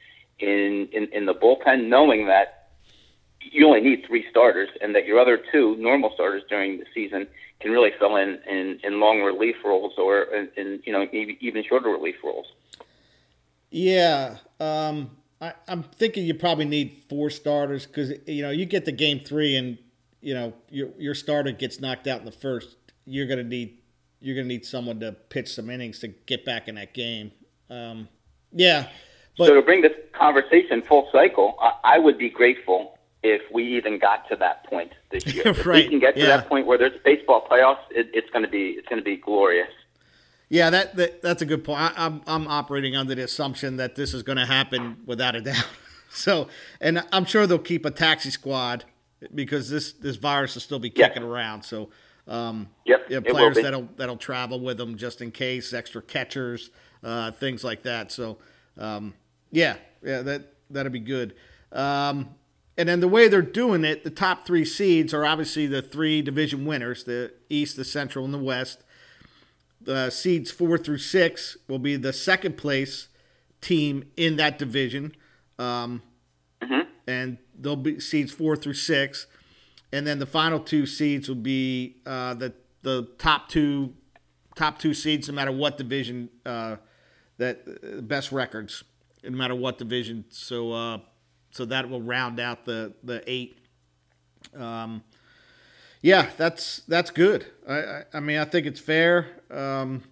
in, in, in the bullpen, knowing that you only need three starters and that your other two normal starters during the season can really fill in in, in long relief roles or in, in you know maybe even shorter relief roles. Yeah, um, I, I'm thinking you probably need four starters because you know you get to game three and you know your your starter gets knocked out in the first. You're gonna need you're gonna need someone to pitch some innings to get back in that game. Um, yeah, but so to bring this conversation full cycle, I, I would be grateful if we even got to that point this year. [laughs] If we can get to yeah. that point where there's baseball playoffs, it, it's going to be it's going to be glorious. Yeah, that, that that's a good point. I, I'm I'm operating under the assumption that this is going to happen without a doubt. [laughs] So, and I'm sure they'll keep a taxi squad because this this virus will still be Yeah. kicking around. So, um, Yep, yeah, players that'll that'll travel with them just in case, extra catchers, uh, things like that. So, um, yeah, yeah, that that'll be good. Um, and then the way they're doing it, the top three seeds are obviously the three division winners: the East, the Central, and the West the seeds four through six will be the second place team in that division. Um, And they'll be seeds four through six. And then the final two seeds will be uh, the the top two top two seeds, no matter what division uh, that uh, best records, no matter what division. So uh, so that will round out the the eight. Um, Yeah, that's that's good. I, I, I mean, I think it's fair, um,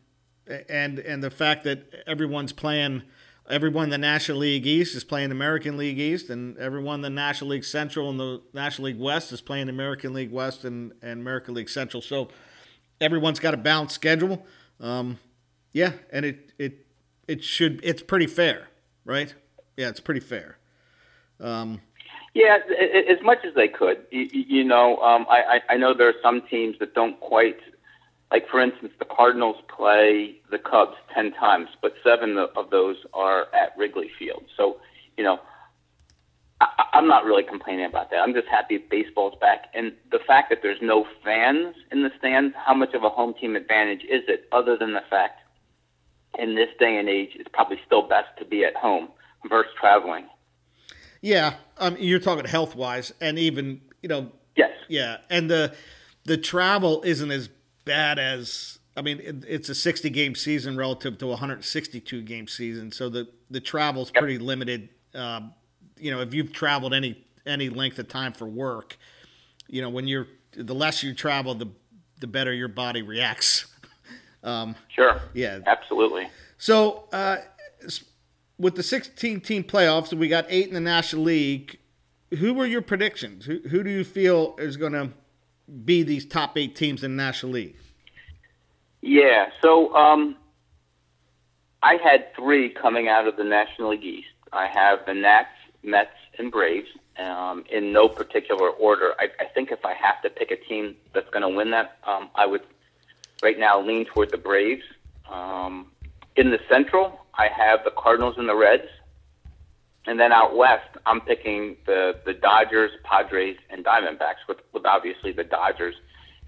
and and the fact that everyone's playing, everyone in the National League East is playing American League East, and everyone in the National League Central and the National League West is playing American League West and, and American League Central. So everyone's got a balanced schedule. Um, yeah, and it it it should it's pretty fair, right? Yeah, it's pretty fair. Um, yeah, as much as they could. You, know, um, I, I know there are some teams that don't quite, like for instance, the Cardinals play the Cubs ten times, but seven of those are at Wrigley Field. So, you know, I, I'm not really complaining about that. I'm just happy baseball's back, and the fact that there's no fans in the stands. How much of a home team advantage is it, other than the fact in this day and age, it's probably still best to be at home versus traveling. Yeah, um, you're talking health wise, and even you know. Yes. Yeah, and the the travel isn't as bad as I mean, it, it's a 60 game season relative to a 162 game season, so the the travel's yep. pretty limited. Um, you know, if you've traveled any any length of time for work, you know, when you're the less you travel, the the better your body reacts. Um, sure. Yeah. Absolutely. So, uh, with the 16 team playoffs, we got eight in the National League. Who were your predictions? Who, who do you feel is going to be these top eight teams in the National League? Yeah, so um, I had three coming out of the National League East. I have the Nats, Mets, and Braves um, in no particular order. I, I think if I have to pick a team that's going to win that, um, I would right now lean toward the Braves. Um, in the Central, I have the Cardinals and the Reds. And then out west, I'm picking the, the Dodgers, Padres, and Diamondbacks, with, with obviously the Dodgers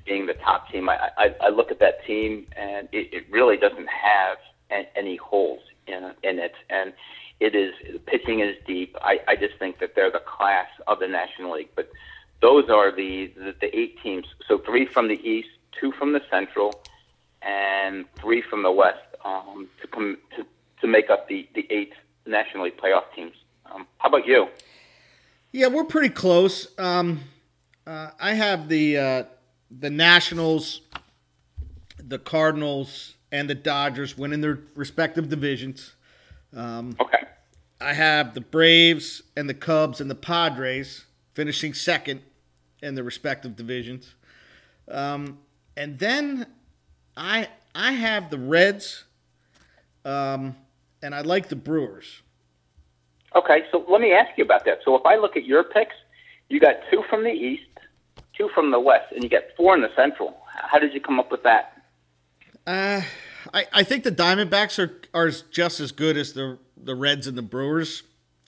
being the top team. I, I, I look at that team, and it, it really doesn't have any holes in, in it. And it is pitching is deep. I, I just think that they're the class of the National League. But those are the, the, the eight teams. So three from the East, two from the Central, and three from the West um, to come to to make up the, the eight National League playoff teams. Um, how about you? Yeah, we're pretty close. Um, uh, I have the uh, the Nationals, the Cardinals, and the Dodgers winning their respective divisions. Um, okay. I have the Braves and the Cubs and the Padres finishing second in their respective divisions. Um, and then I I have the Reds, um, and I like the Brewers. Okay, so let me ask you about that. So if I look at your picks, you got two from the East, two from the West, and you get four in the Central. How did you come up with that? Uh, I, I think the Diamondbacks are are just as good as the the Reds and the Brewers.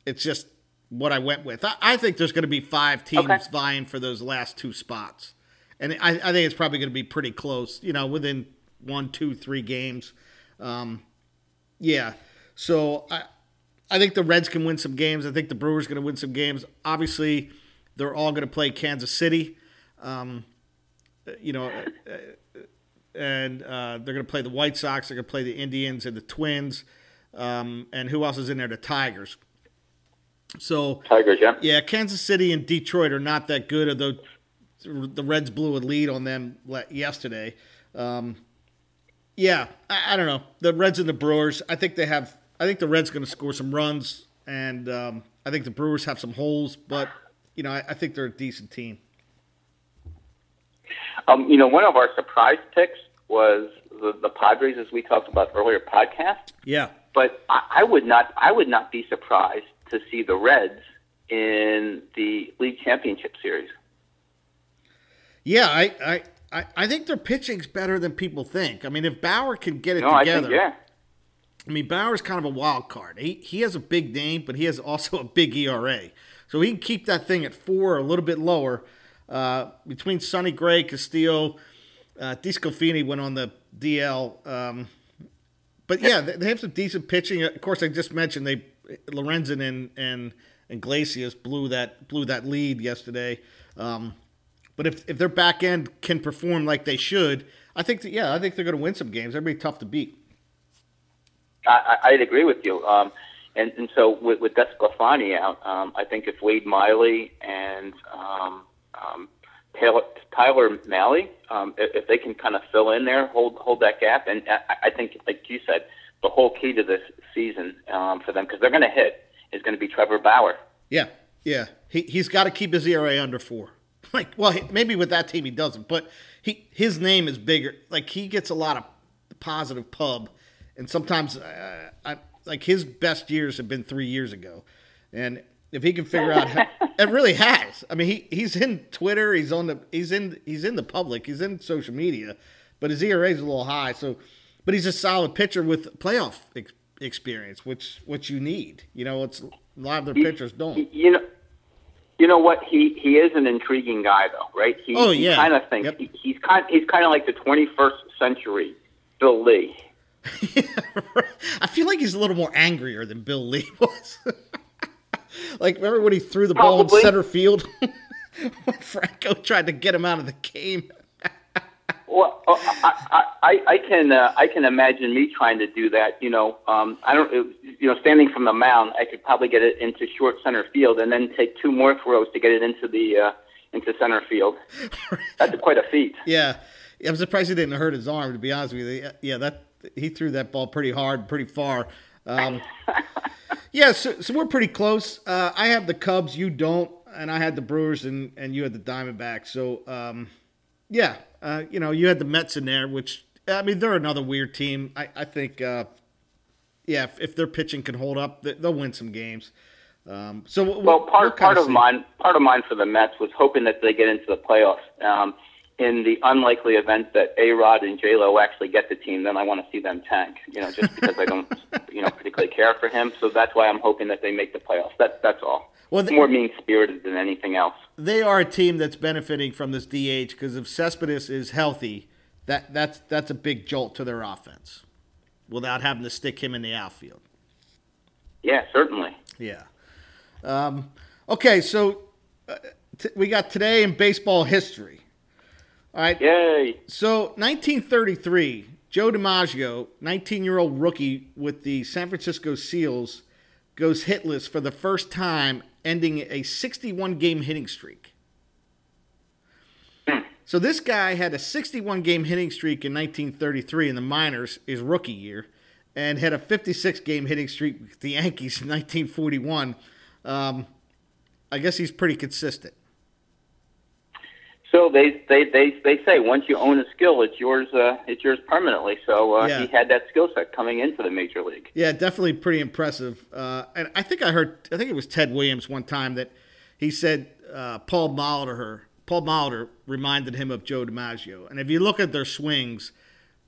It's just what I went with. I, I think there's going to be five teams okay. vying for those last two spots, and I, I think it's probably going to be pretty close. You know, within one, two, three games. Um, yeah. So I, I think the Reds can win some games. I think the Brewers going to win some games. Obviously, they're all going to play Kansas City. Um, you know, [laughs] and uh, they're going to play the White Sox. They're going to play the Indians and the Twins. Um, and who else is in there? The Tigers. So Tigers, yeah, yeah. Kansas City and Detroit are not that good, although the Reds blew a lead on them yesterday. Um, yeah, I, I, don't know. The Reds and the Brewers. I think they have. I think the Reds going to score some runs, and um, I think the Brewers have some holes. But you know, I, I think they're a decent team. Um, you know, one of our surprise picks was the, the Padres, as we talked about earlier podcast. Yeah. But I, I would not. I would not be surprised to see the Reds in the league championship series. Yeah, I, I I, I think their pitching's better than people think. I mean, if Bauer can get it no, together, I think, yeah. I mean, Bauer's kind of a wild card. He he has a big name, but he has also a big ERA, so he can keep that thing at four or a little bit lower. Uh, between Sonny Gray, Castillo, uh, DeSclafani went on the DL. Um, but yeah, they have some decent pitching. Of course, I just mentioned they Lorenzen and and Iglesias blew that blew that lead yesterday. Um, but if, if their back end can perform like they should, I think that, yeah, I think they're going to win some games. They're going to be tough to beat. I, I'd agree with you. Um, and, and so with, with DeSclafani out, um, I think if Wade Miley and um, um, Taylor, Tyler Mahle, um, if, if they can kind of fill in there, hold hold that gap, and I, I think, like you said, the whole key to this season um, for them because they're going to hit is going to be Trevor Bauer. Yeah, yeah. He he's got to keep his ERA under four. Like, well, maybe with that team he doesn't, but he his name is bigger. Like he gets a lot of positive pub, and sometimes uh, I like his best years have been three years ago, and if he can figure out, how, [laughs] it really has. I mean, he he's in Twitter, he's on the he's in he's in the public, he's in social media, but his ERA is a little high. So, but he's a solid pitcher with playoff ex- experience, which which you need. You know, it's a lot of their pitchers don't. You know. You know what? He he is an intriguing guy, though, right? He, oh yeah. Kind of thinks yep. he, he's kind he's kind of like the 21st century Bill Lee. Yeah. [laughs] I feel like he's a little more angrier than Bill Lee [laughs] was. like remember when he threw the Probably. ball in center field [laughs] when Franco tried to get him out of the game. Well, uh, I, I, I can uh, I can imagine me trying to do that. You know, um, I don't. You know, standing from the mound, I could probably get it into short center field, and then take two more throws to get it into the uh, into center field. [laughs] That's quite a feat. Yeah, I'm surprised he didn't hurt his arm. To be honest with you, yeah, that he threw that ball pretty hard, pretty far. Um, [laughs] yeah, so, so, we're pretty close. Uh, I have the Cubs, you don't, and I had the Brewers, and, and you had the Diamondbacks. So, um, yeah, uh, you know, you had the Mets in there, which I mean, they're another weird team. I, I think, uh, yeah, if, if, their pitching can hold up, they'll win some games. Um, so we'll, well, part part of see. mine, part of mine for the Mets was hoping that they get into the playoffs. Um, in the unlikely event that A Rod and J Lo actually get the team, then I want to see them tank. You know, just because I don't, you know, particularly care for him. So that's why I'm hoping that they make the playoffs. That's that's all. Well, more mean spirited than anything else. They are a team that's benefiting from this DH because if Cespedes is healthy, that that's that's a big jolt to their offense, without having to stick him in the outfield. Yeah, certainly. Yeah. Um, okay, so uh, t- we got today in baseball history. All right. Yay. So 1933, Joe DiMaggio, 19-year-old rookie with the San Francisco Seals, goes hitless for the first time, ending a 61-game hitting streak. So this guy had a 61-game hitting streak in 1933 in the minors, his rookie year, and had a 56-game hitting streak with the Yankees in 1941. Um, I guess he's pretty consistent. So they, they, they, they say once you own a skill, it's yours. Uh, it's yours permanently. So uh, yeah. he had that skill set coming into the major league. Yeah, definitely pretty impressive. Uh, and I think I heard, I think it was Ted Williams one time that he said uh, Paul Molitor, Paul Molitor reminded him of Joe DiMaggio. And if you look at their swings,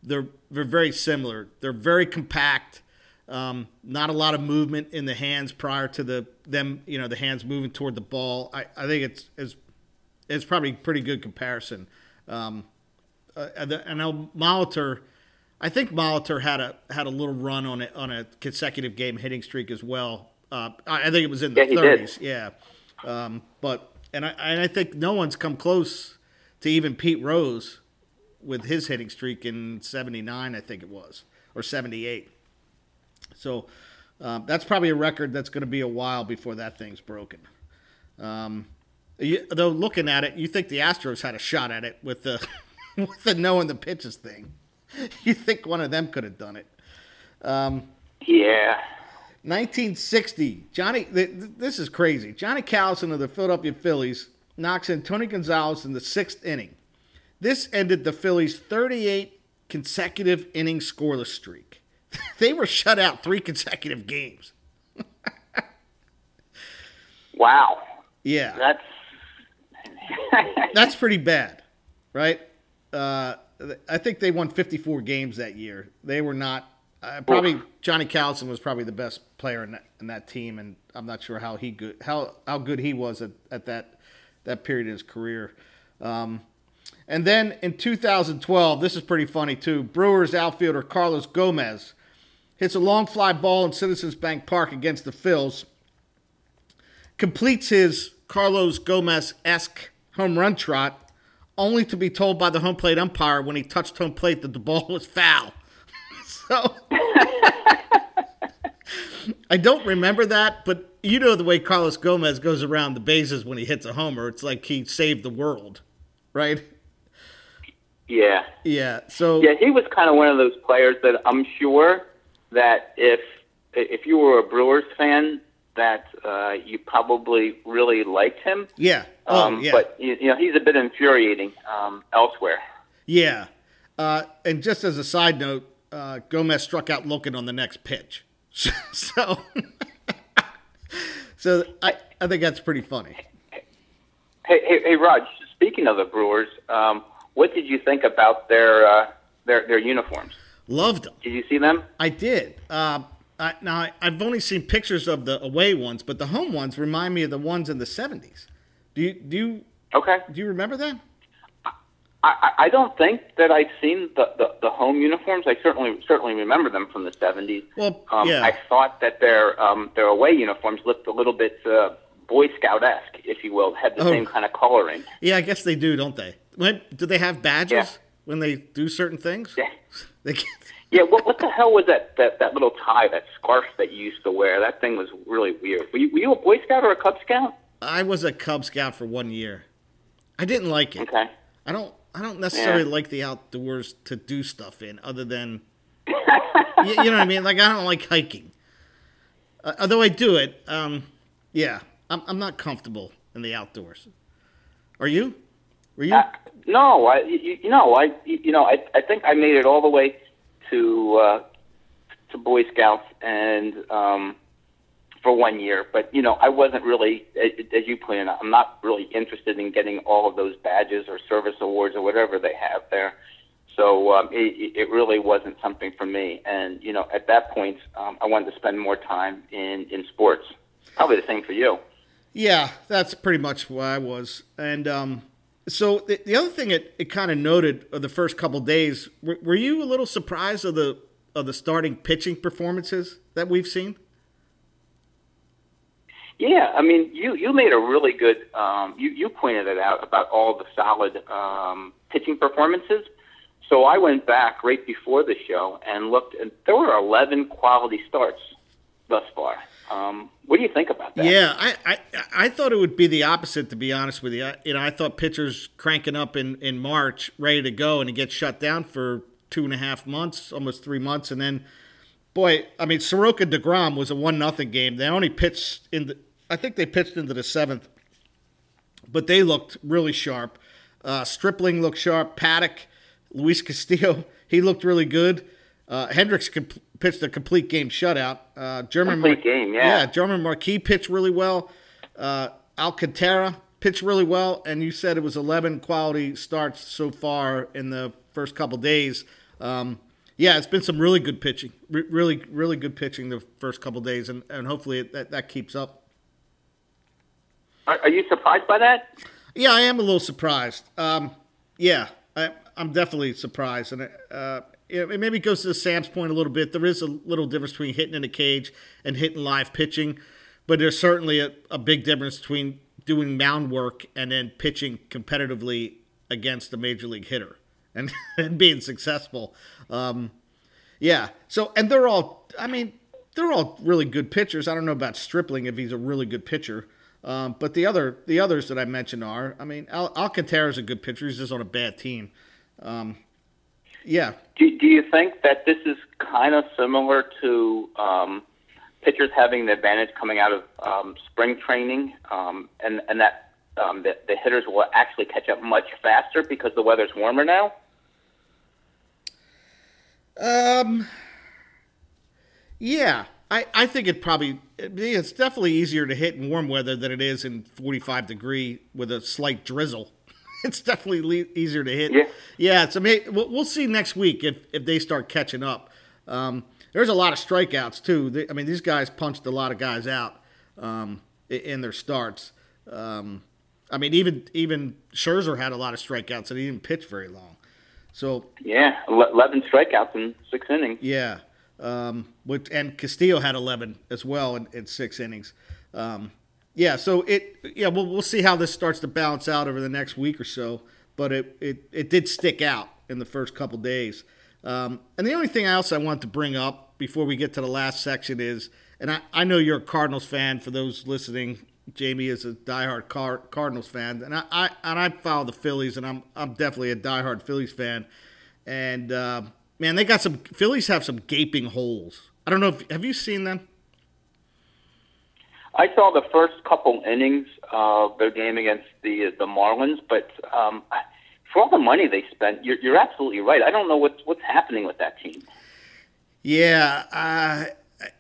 they're they're very similar. They're very compact. Um, not a lot of movement in the hands prior to the them, you know, the hands moving toward the ball. I, I think it's as it's probably a pretty good comparison. Um, uh, I know Molitor. I think Molitor had a had a little run on it on a consecutive game hitting streak as well. Uh, I, think it was in the yeah, 30s. Yeah, um, but and I and I think no one's come close to even Pete Rose with his hitting streak in '79. I think it was or '78. So um, that's probably a record that's going to be a while before that thing's broken. Um, you, though looking at it, you think the Astros had a shot at it with the [laughs] with the knowing the pitches thing. [laughs] You think one of them could have done it? Um, yeah. 1960, Johnny. This is crazy. Johnny Callison of the Philadelphia Phillies knocks in Tony Gonzalez in the sixth inning. This ended the Phillies' 38 consecutive inning scoreless streak. [laughs] they were shut out three consecutive games. wow. Yeah. That's that's pretty bad, right? Uh, I think they won 54 games that year. They were not. Uh, probably Johnny Callison was probably the best player in that, in that team, and I'm not sure how he good how how good he was at, at that that period in his career. Um, and then in 2012, this is pretty funny too. Brewers outfielder Carlos Gomez hits a long fly ball in Citizens Bank Park against the Phils. Completes his Carlos Gomez esque home run trot, only to be told by the home plate umpire when he touched home plate that the ball was foul. [laughs] so [laughs] I don't remember that, but you know the way Carlos Gomez goes around the bases when he hits a homer. It's like he saved the world. right? Yeah. Yeah. So Yeah, he was kind of one of those players that I'm sure that if if you were a Brewers fan, that uh, you probably really liked him. yeah. Oh, Um, yeah. But you, you know, he's a bit infuriating um, elsewhere. Yeah. Uh, and just as a side note, uh, Gomez struck out looking on the next pitch. [laughs] so, [laughs] so I, I think that's pretty funny. Hey, hey, hey, Raj. Speaking of the Brewers, um, what did you think about their uh, their their uniforms? Loved them. Did you see them? I did. Uh, I, now, I've only seen pictures of the away ones, but the home ones remind me of the ones in the 70s. Do you, do you, Okay. do you remember that? I, I I don't think that I've seen the, the, the home uniforms. I certainly certainly remember them from the '70s. Well, um, yeah. I thought that their um, their away uniforms looked a little bit uh, Boy Scout esque, if you will, had the Oh. same kind of coloring. Yeah, I guess they do, don't they? When, do they have badges Yeah. when they do certain things? Yeah. [laughs] They can't, Yeah, what what the hell was that, that that little tie, that scarf that you used to wear? That thing was really weird. Were you, were you a Boy Scout or a Cub Scout? I was a Cub Scout for one year. I didn't like it. Okay. I don't. I don't necessarily Yeah. like the outdoors to do stuff in, other than [laughs] you, you know what I mean. Like I don't like hiking. Uh, although I do it, um, yeah, I'm, I'm not comfortable in the outdoors. Are you? Were you? Uh, no, I you, you know I you know I I think I made it all the way to uh, to Boy Scouts and um, for one year, but you know I wasn't really as you pointed out. I'm not really interested in getting all of those badges or service awards or whatever they have there. So um, it, it really wasn't something for me. And you know at that point um, I wanted to spend more time in in sports. Probably the same for you. Yeah, that's pretty much where I was. And um, so the, the other thing it, it kind of noted of the first couple days, were, were you a little surprised of the of the starting pitching performances that we've seen? Yeah, I mean, you you made a really good. Um, you you pointed it out about all the solid um, pitching performances. So I went back right before the show and looked, and there were 11 quality starts thus far. Um, what do you think about that? Yeah, I, I I thought it would be the opposite. To be honest with you, I, you know, I thought pitchers cranking up in in March, ready to go, and to get shut down for two and a half months, almost three months, and then, boy, I mean, Soroka Degrom was a one nothing game. They only pitched in the, I think they pitched into the seventh, but they looked really sharp. Uh, Stripling looked sharp. Paddock, Luis Castillo, [laughs] he looked really good. Uh, Hendricks comp- pitched a complete game shutout. Uh, German Complete game, yeah. yeah, German Marquez pitched really well. Uh, Alcantara pitched really well, and you said it was 11 quality starts so far in the first couple days. Um, yeah, it's been some really good pitching, Re- really, really good pitching the first couple days, and, and hopefully it, that, that keeps up. Are, are you surprised by that? Yeah, I am a little surprised. Um, yeah, I, I'm definitely surprised, and uh, it, maybe goes to Sam's point a little bit. There is a little difference between hitting in a cage and hitting live pitching, but there's certainly a, a big difference between doing mound work and then pitching competitively against a major league hitter [laughs] and, and being successful. Um, yeah. So, and they're all, I mean, they're all really good pitchers. I don't know about Stripling if he's a really good pitcher. Um, but the other, the others that I mentioned are, I mean, Al- Alcantara's a good pitcher. He's just on a bad team. Um, yeah. Do, do you think that this is kind of similar to um, pitchers having the advantage coming out of um, spring training, um, and and that um, the, the hitters will actually catch up much faster because the weather's warmer now? Um, yeah, I, I think it probably it's definitely easier to hit in warm weather than it is in 45 degree with a slight drizzle. [laughs] It's definitely le- easier to hit. Yeah. yeah. It's amazing. We'll, we'll see next week if if they start catching up. Um, there's a lot of strikeouts too. They, I mean, these guys punched a lot of guys out um, in their starts. Um, I mean, even even Scherzer had a lot of strikeouts and he didn't pitch very long. So Yeah, eleven strikeouts in six innings. yeah, um, which and Castillo had 11 as well in, in six innings. Um, yeah, so it yeah we'll we'll see how this starts to balance out over the next week or so. But it it, it did stick out in the first couple days. Um, and the only thing else I want to bring up before we get to the last section is, and I, I know you're a Cardinals fan. For those listening, Jamie is a diehard Car- Cardinals fan, and I, I and I follow the Phillies, and I'm I'm definitely a diehard Phillies fan. And uh, man, they got some Phillies have some gaping holes. I don't know if have you seen them. I saw the first couple innings of their game against the the Marlins, but um, for all the money they spent, you're, you're absolutely right. I don't know what's what's happening with that team. Yeah, uh,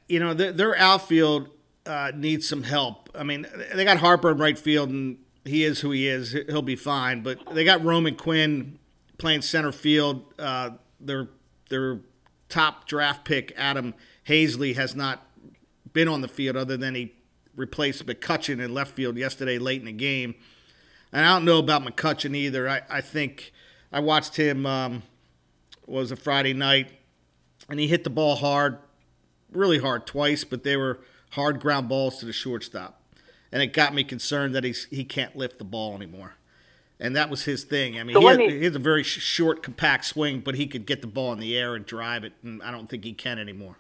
you know their, their outfield uh, needs some help. I mean, they got Harper in right field, and he is who he is. He'll be fine. But they got Roman Quinn playing center field. Uh, their their top draft pick Adam Haseley has not been on the field other than he replaced McCutchen in left field yesterday late in the game. And I don't know about McCutchen either. I, I think I watched him um, was a Friday night, and he hit the ball hard, really hard twice, but they were hard ground balls to the shortstop, and it got me concerned that he's he can't lift the ball anymore. And that was his thing. I mean, So he, let has, me- he has a very short, compact swing, but he could get the ball in the air and drive it, and I don't think he can anymore.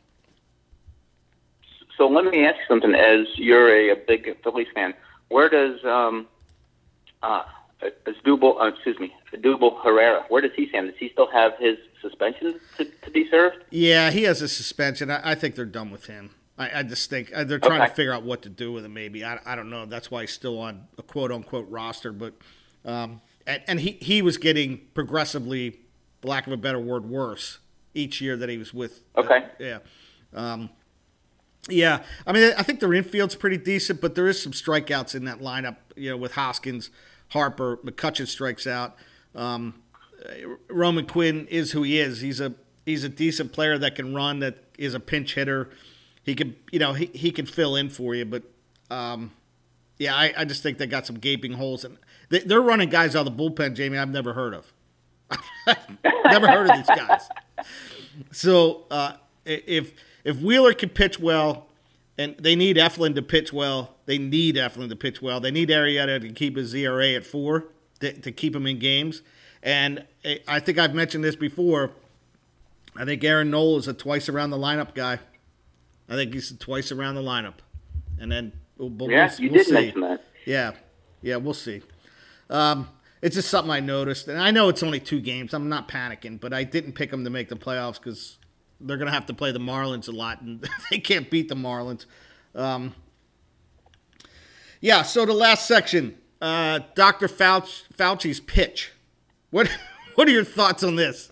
So let me ask you something. As you're a, a big Phillies fan, where does um, uh, Asdrubal, uh, excuse me, Odubel Herrera, where does he stand? Does he still have his suspension to, to be served? Yeah, he has a suspension. I, I think they're done with him. I, I just think uh, they're trying Okay. to figure out what to do with him. Maybe I, I don't know. That's why he's still on a quote unquote roster. But um, and, and he he was getting progressively, lack of a better word, worse each year that he was with. uh, Okay. yeah. Um, yeah, I mean, I think their infield's pretty decent, but there is some strikeouts in that lineup. You know, with Hoskins, Harper, McCutchen strikes out. Um, Roman Quinn is who he is. He's a he's a decent player that can run. That is a pinch hitter. He can you know he, he can fill in for you. But um, yeah, I, I just think they got some gaping holes and they, they're running guys out of the bullpen. Jamie, I've never heard of. [laughs] never heard of these guys. So uh, if if Wheeler can pitch well, and they need Eflin to pitch well, they need Eflin to pitch well. They need Arrieta to keep his ERA at four to, to keep him in games. And I- I think I've mentioned this before. I think Aaron Nola is a twice around the lineup guy. I think he's a twice around the lineup, and then we'll, we'll, Yeah, we'll you did see. mention that. Yeah, yeah, we'll see. Um, it's just something I noticed, and I know it's only two games. I'm not panicking, but I didn't pick them to make the playoffs because they're going to have to play the Marlins a lot, and [laughs] they can't beat the Marlins. Um, yeah, so the last section, uh, Dr. Fauci, Fauci's pitch. What [laughs] what are your thoughts on this?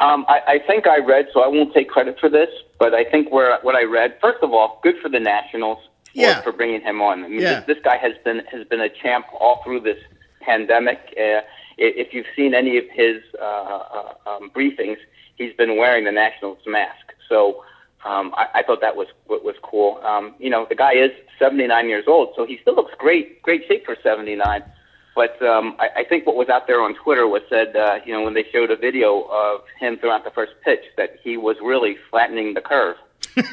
Um, I, I think I read, so I won't take credit for this, but I think where what I read, first of all, good for the Nationals for, Yeah. for bringing him on. I mean, Yeah. this, this guy has been has been a champ all through this pandemic. Uh, if you've seen any of his uh, uh, um, briefings, he's been wearing the Nationals mask. So um, I, I thought that was was cool. Um, you know, the guy is 79 years old, so he still looks great, great shape for 79. But um, I, I think what was out there on Twitter was said, uh, you know, when they showed a video of him throwing out the first pitch, that he was really flattening the curve. [laughs]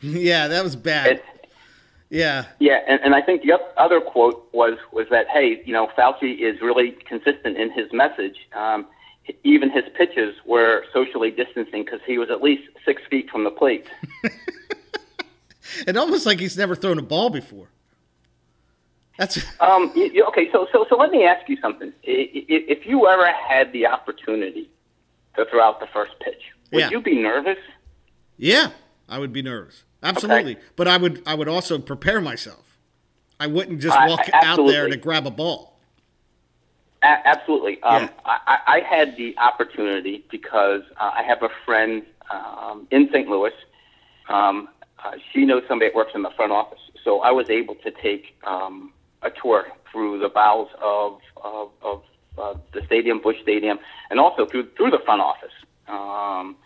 Yeah, that was bad. It, Yeah, yeah, and, and I think the other quote was was that, hey, you know, Fauci is really consistent in his message. Um, even his pitches were socially distancing because he was at least six feet from the plate. [laughs] and almost like he's never thrown a ball before. That's [laughs] Um, y- y- okay, so so so let me ask you something. If you ever had the opportunity to throw out the first pitch, would Yeah. you be nervous? Yeah, I would be nervous. Absolutely. But I would I would also prepare myself. I wouldn't just walk I- out there to grab a ball. A- absolutely. Um, Yeah. I, I I had the opportunity because uh, I have a friend um, in St. Louis. Um, uh, she knows somebody that works in the front office, so I was able to take um, a tour through the bowels of of, of uh, the stadium, Busch Stadium, and also through through the front office. Um,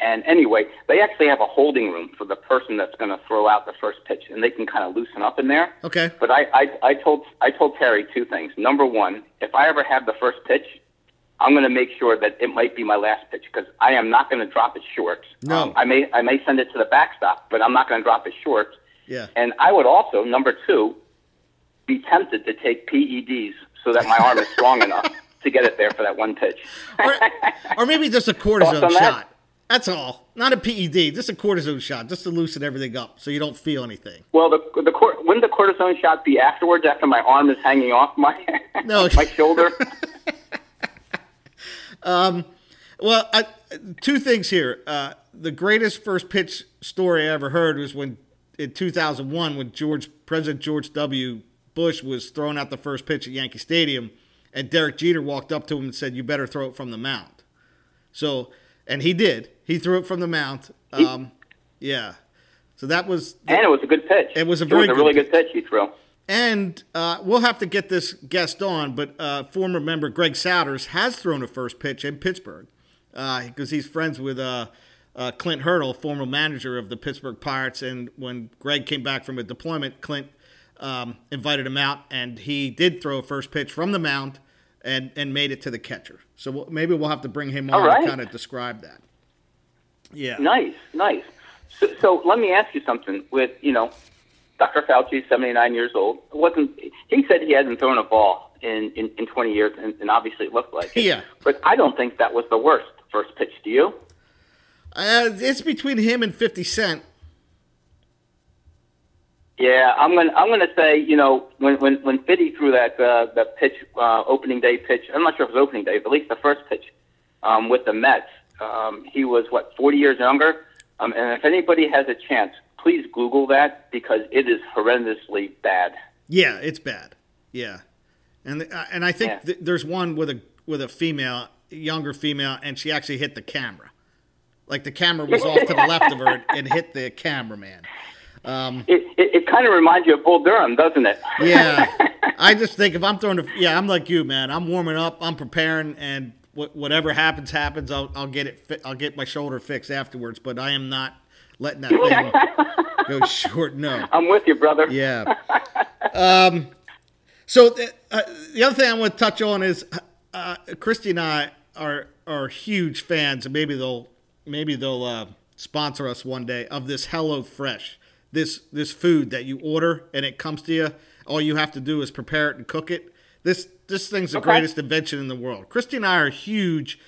and anyway, they actually have a holding room for the person that's going to throw out the first pitch, and they can kind of loosen up in there. Okay. But I, I, I told I told Terry two things. Number one, if I ever have the first pitch, I'm going to make sure that it might be my last pitch because I am not going to drop it short. No. Um, I may I may send it to the backstop, but I'm not going to drop it short. Yeah. And I would also, number two, be tempted to take PEDs so that my arm is strong [laughs] enough to get it there for that one pitch. Or, or maybe just a [laughs] cortisone shot. that? That's all. Not a PED, just a cortisone shot, just to loosen everything up so you don't feel anything. Well, the the cor- wouldn't the cortisone shot be afterwards after my arm is hanging off my [laughs] No. my shoulder? [laughs] um, Well, I, two things here. Uh, the greatest first pitch story I ever heard was when in 2001 when George President George W. Bush was throwing out the first pitch at Yankee Stadium, and Derek Jeter walked up to him and said, "You better throw it from the mound." So, and he did. He threw it from the mound. Um, yeah. So that was and it was a good pitch. It was a it very was a good really good pitch he threw. And uh, we'll have to get this guest on, but uh, former member Greg Souders has thrown a first pitch in Pittsburgh because he's friends with uh, uh, Clint Hurdle, former manager of the Pittsburgh Pirates. And when Greg came back from a deployment, Clint um, invited him out, and he did throw a first pitch from the mound and, and made it to the catcher. So we'll, maybe we'll have to bring him on right. to kind of describe that. Yeah. Nice, nice. So, so let me ask you something. With you know, Dr. Fauci, seventy nine years old, wasn't he said he hadn't thrown a ball in in, in twenty years, and, and obviously it looked like it. Yeah. But I don't think that was the worst first pitch. Do you? Uh, it's between him and 50 Cent. Yeah, I'm gonna I'm gonna say you know when when when Fitty threw that uh, that pitch uh, opening day pitch I'm not sure if it was opening day but at least the first pitch um, with the Mets um, he was what 40 years younger um, and if anybody has a chance please Google that because it is horrendously bad. Yeah, it's bad. Yeah, and uh, and I think Yeah. th- there's one with a with a female, younger female, and she actually hit the camera. Like the camera was off to the [laughs] left of her and hit the cameraman. It it, it kind of reminds you of Bull Durham, doesn't it? Yeah, [laughs] I just think if I'm throwing, a, yeah, I'm like you, man. I'm warming up, I'm preparing, and whatever happens, happens. I'll I'll get it. Fi- I'll get my shoulder fixed afterwards. But I am not letting that thing [laughs] go short. No. I'm with you, brother. Yeah. [laughs] um, so the, uh, the other thing I want to touch on is uh, Christy and I are are huge fans, and maybe they'll maybe they'll uh, sponsor us one day of this Hello Fresh. This this food that you order and it comes to you. All you have to do is prepare it and cook it. This this thing's the Okay. greatest invention in the world. Christy and I are huge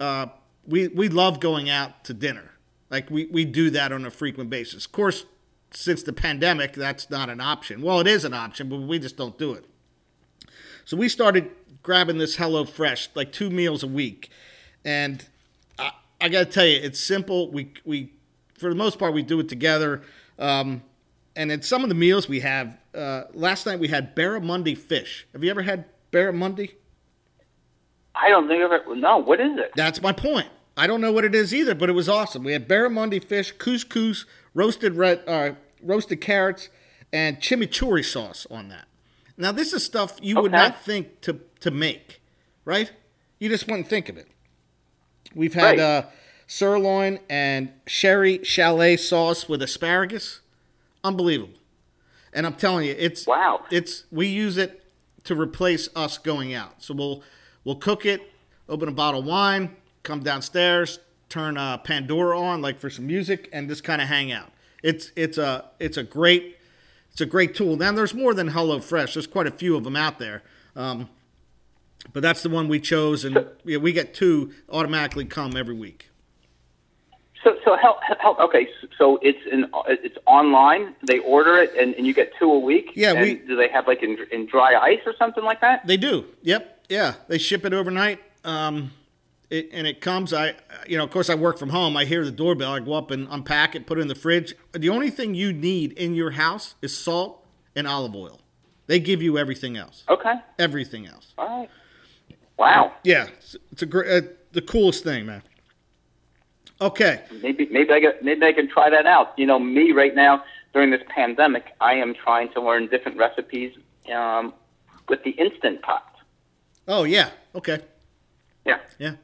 uh, we we love going out to dinner. Like we, we do that on a frequent basis. Of course, since the pandemic, that's not an option. Well, it is an option, but we just don't do it. So we started grabbing this Hello Fresh, like two meals a week, and I, I got to tell you, it's simple. We we for the most part we do it together, um, and in some of the meals we have. Uh, last night we had barramundi fish. Have you ever had barramundi? I don't think of it. No, what is it? That's my point. I don't know what it is either, but it was awesome. We had barramundi fish, couscous, roasted red, uh, roasted carrots, and chimichurri sauce on that. Now, this is stuff you would not think to to make, right? You just wouldn't think of it. We've had Right. uh, sirloin and sherry shallot sauce with asparagus. Unbelievable. And I'm telling you, it's Wow. It's we use it to replace us going out. So we'll we'll cook it, open a bottle of wine, come downstairs, turn uh, Pandora on like for some music, and just kind of hang out. It's it's a it's a great it's a great tool. Now there's more than Hello Fresh. There's quite a few of them out there. Um, but that's the one we chose, and yeah, we get two automatically come every week. So, so help, help. Okay, so it's in, it's online. They order it, and, and you get two a week. Yeah, and we- do they have like in, in dry ice or something like that? They do. Yep. Yeah. They ship it overnight. Um, it, and it comes. I, you know, of course, I work from home. I hear the doorbell. I go up and unpack it, put it in the fridge. The only thing you need in your house is salt and olive oil. They give you everything else. Okay, Everything else. all right. Wow. Yeah. It's, it's a great, uh, the coolest thing, man. Okay. Maybe maybe I get maybe I can try that out. You know, me right now during this pandemic, I am trying to learn different recipes um, with the instant pot. Oh yeah. Okay. Yeah. Yeah.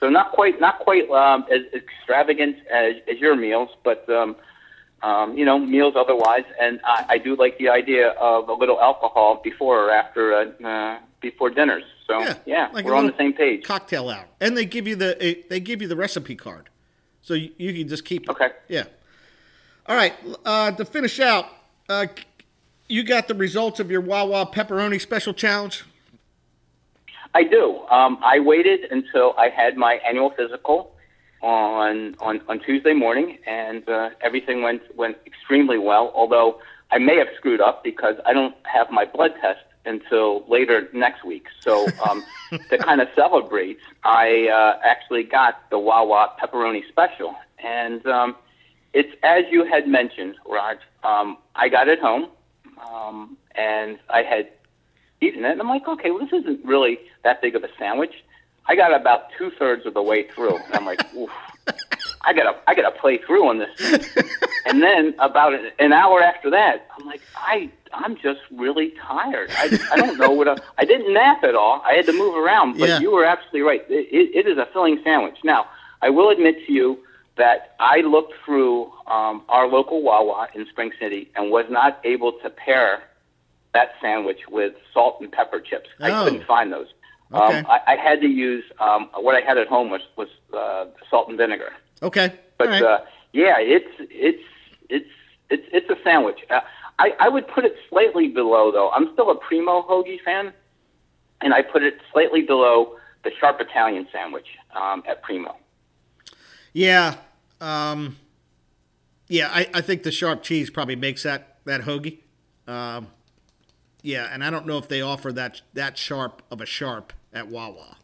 So not quite not quite um, as extravagant as, as your meals, but um, um, you know meals otherwise. And I, I do like the idea of a little alcohol before or after uh, uh, before dinners. So Yeah, yeah, like we're on the same page. Cocktail hour, and they give you the eh, they give you the recipe card, so you, you can just keep it. Okay. Yeah. All right. Uh, to finish out, uh, you got the results of your Wawa pepperoni special challenge. I do. Um, I waited until I had my annual physical, on on, on Tuesday morning, and uh, everything went went extremely well. Although I may have screwed up because I don't have my blood test until later next week. So um, [laughs] to kind of celebrate, I uh, actually got the Wawa pepperoni special, and um, it's as you had mentioned, Raj. Um, I got it home, um, and I had eaten it, and I'm like, okay, well, this isn't really that big of a sandwich. I got about two thirds of the way through, and I'm like, oof. [laughs] I gotta, I gotta play through on this. [laughs] and then about an hour after that, I'm like, I, I'm just really tired. I, I don't know what I, I didn't nap at all. I had to move around, but Yeah. you were absolutely right. It, it, it is a filling sandwich. Now, I will admit to you that I looked through um, our local Wawa in Spring City and was not able to pair that sandwich with salt and pepper chips. Oh. I couldn't find those. Okay. Um, I, I had to use um, what I had at home was was uh, salt and vinegar. Okay. But right. uh, yeah, it's it's it's it's it's a sandwich. Uh, I I would put it slightly below though. I'm still a primo hoagie fan, and I put it slightly below the sharp Italian sandwich um, at Primo. yeah. Um, yeah, I, I think the sharp cheese probably makes that that hoagie. Um, yeah, and I don't know if they offer that that sharp of a sharp at Wawa,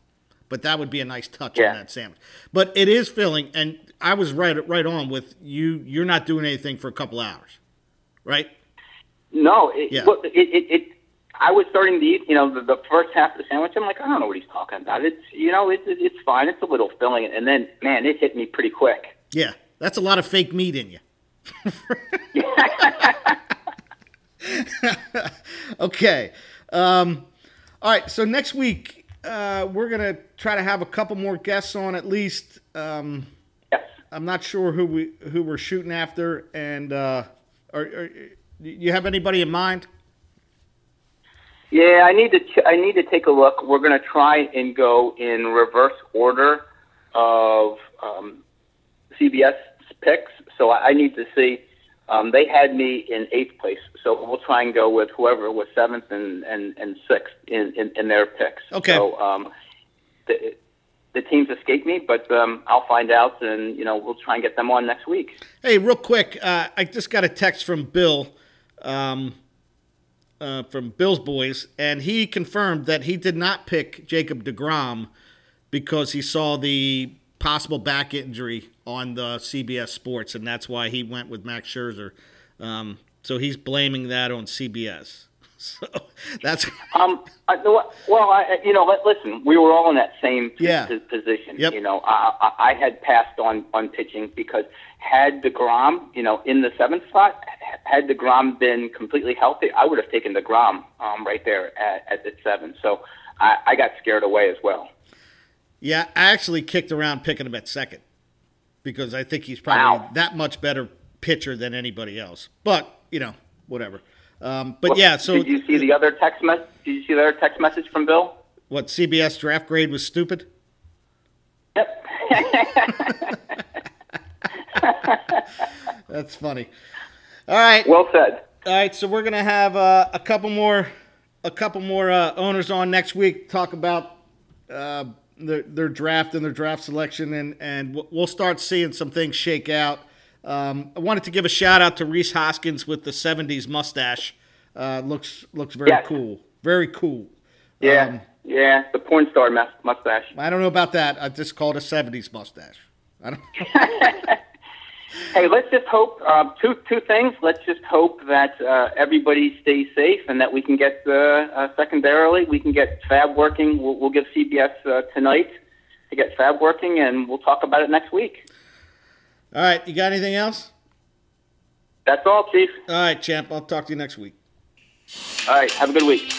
but that would be a nice touch Yeah. on that sandwich. But it is filling, and I was right right on with you. You're not doing anything for a couple hours, right? No, it, Yeah. well, it, it, it I was starting to eat, you know, the, the first half of the sandwich. I'm like, I don't know what he's talking about. It's, you know, it's it's fine. It's a little filling, and then, man, it hit me pretty quick. Yeah, that's a lot of fake meat in you. [laughs] okay. Um, all right. So next week uh, we're gonna try to have a couple more guests on at least. Um. I'm not sure who we who we're shooting after, and uh, are, are, you have anybody in mind? Yeah, I need to. Ch- I need to take a look. We're going to try and go in reverse order of um, CBS picks. So I, I need to see. Um, they had me in eighth place, so we'll try and go with whoever was seventh and, and, and sixth in, in, in their picks. Okay. So um, the, the teams escape me, but um, I'll find out, and you know we'll try and get them on next week. Hey, real quick, uh, I just got a text from Bill, um, uh, from Bill's boys, and he confirmed that he did not pick Jacob Degrom because he saw the possible back injury on the CBS Sports, and that's why he went with Max Scherzer. Um, so he's blaming that on CBS. So [laughs] that's Um, I, well, I, you know, listen, we were all in that same Yeah. position. Yep. You know, I, I, had passed on on pitching because had the Degrom, you know, in the seventh spot, had Degrom been completely healthy, I would have taken Degrom um, right there at, at the seven. So I, I got scared away as well. yeah. I actually kicked around picking him at second because I think he's probably Wow. that much better pitcher than anybody else. But you know, whatever. Um, but yeah, so did you see the other text message? Did you see the other text message from Bill? what CBS draft grade was stupid? Yep. [laughs] [laughs] That's funny. All right, well said. all right. So we're gonna have uh, a couple more, a couple more uh, owners on next week. Talk about uh, their their draft and their draft selection, and and we'll- we'll start seeing some things shake out. Um, I wanted to give a shout out to Rhys Hoskins with the '70s mustache. Uh, looks looks very Yes. cool. Very cool. Yeah, Um, yeah, the porn star mustache. I don't know about that. I just call it a '70s mustache. I don't. [laughs] [laughs] Hey, let's just hope uh, two two things. Let's just hope that uh, everybody stays safe and that we can get uh, uh, secondarily we can get Fab working. We'll, we'll give CBS uh, tonight to get Fab working, and we'll talk about it next week. All right, you got anything else? That's all, Chief. All right, champ. I'll talk to you next week. All right, have a good week.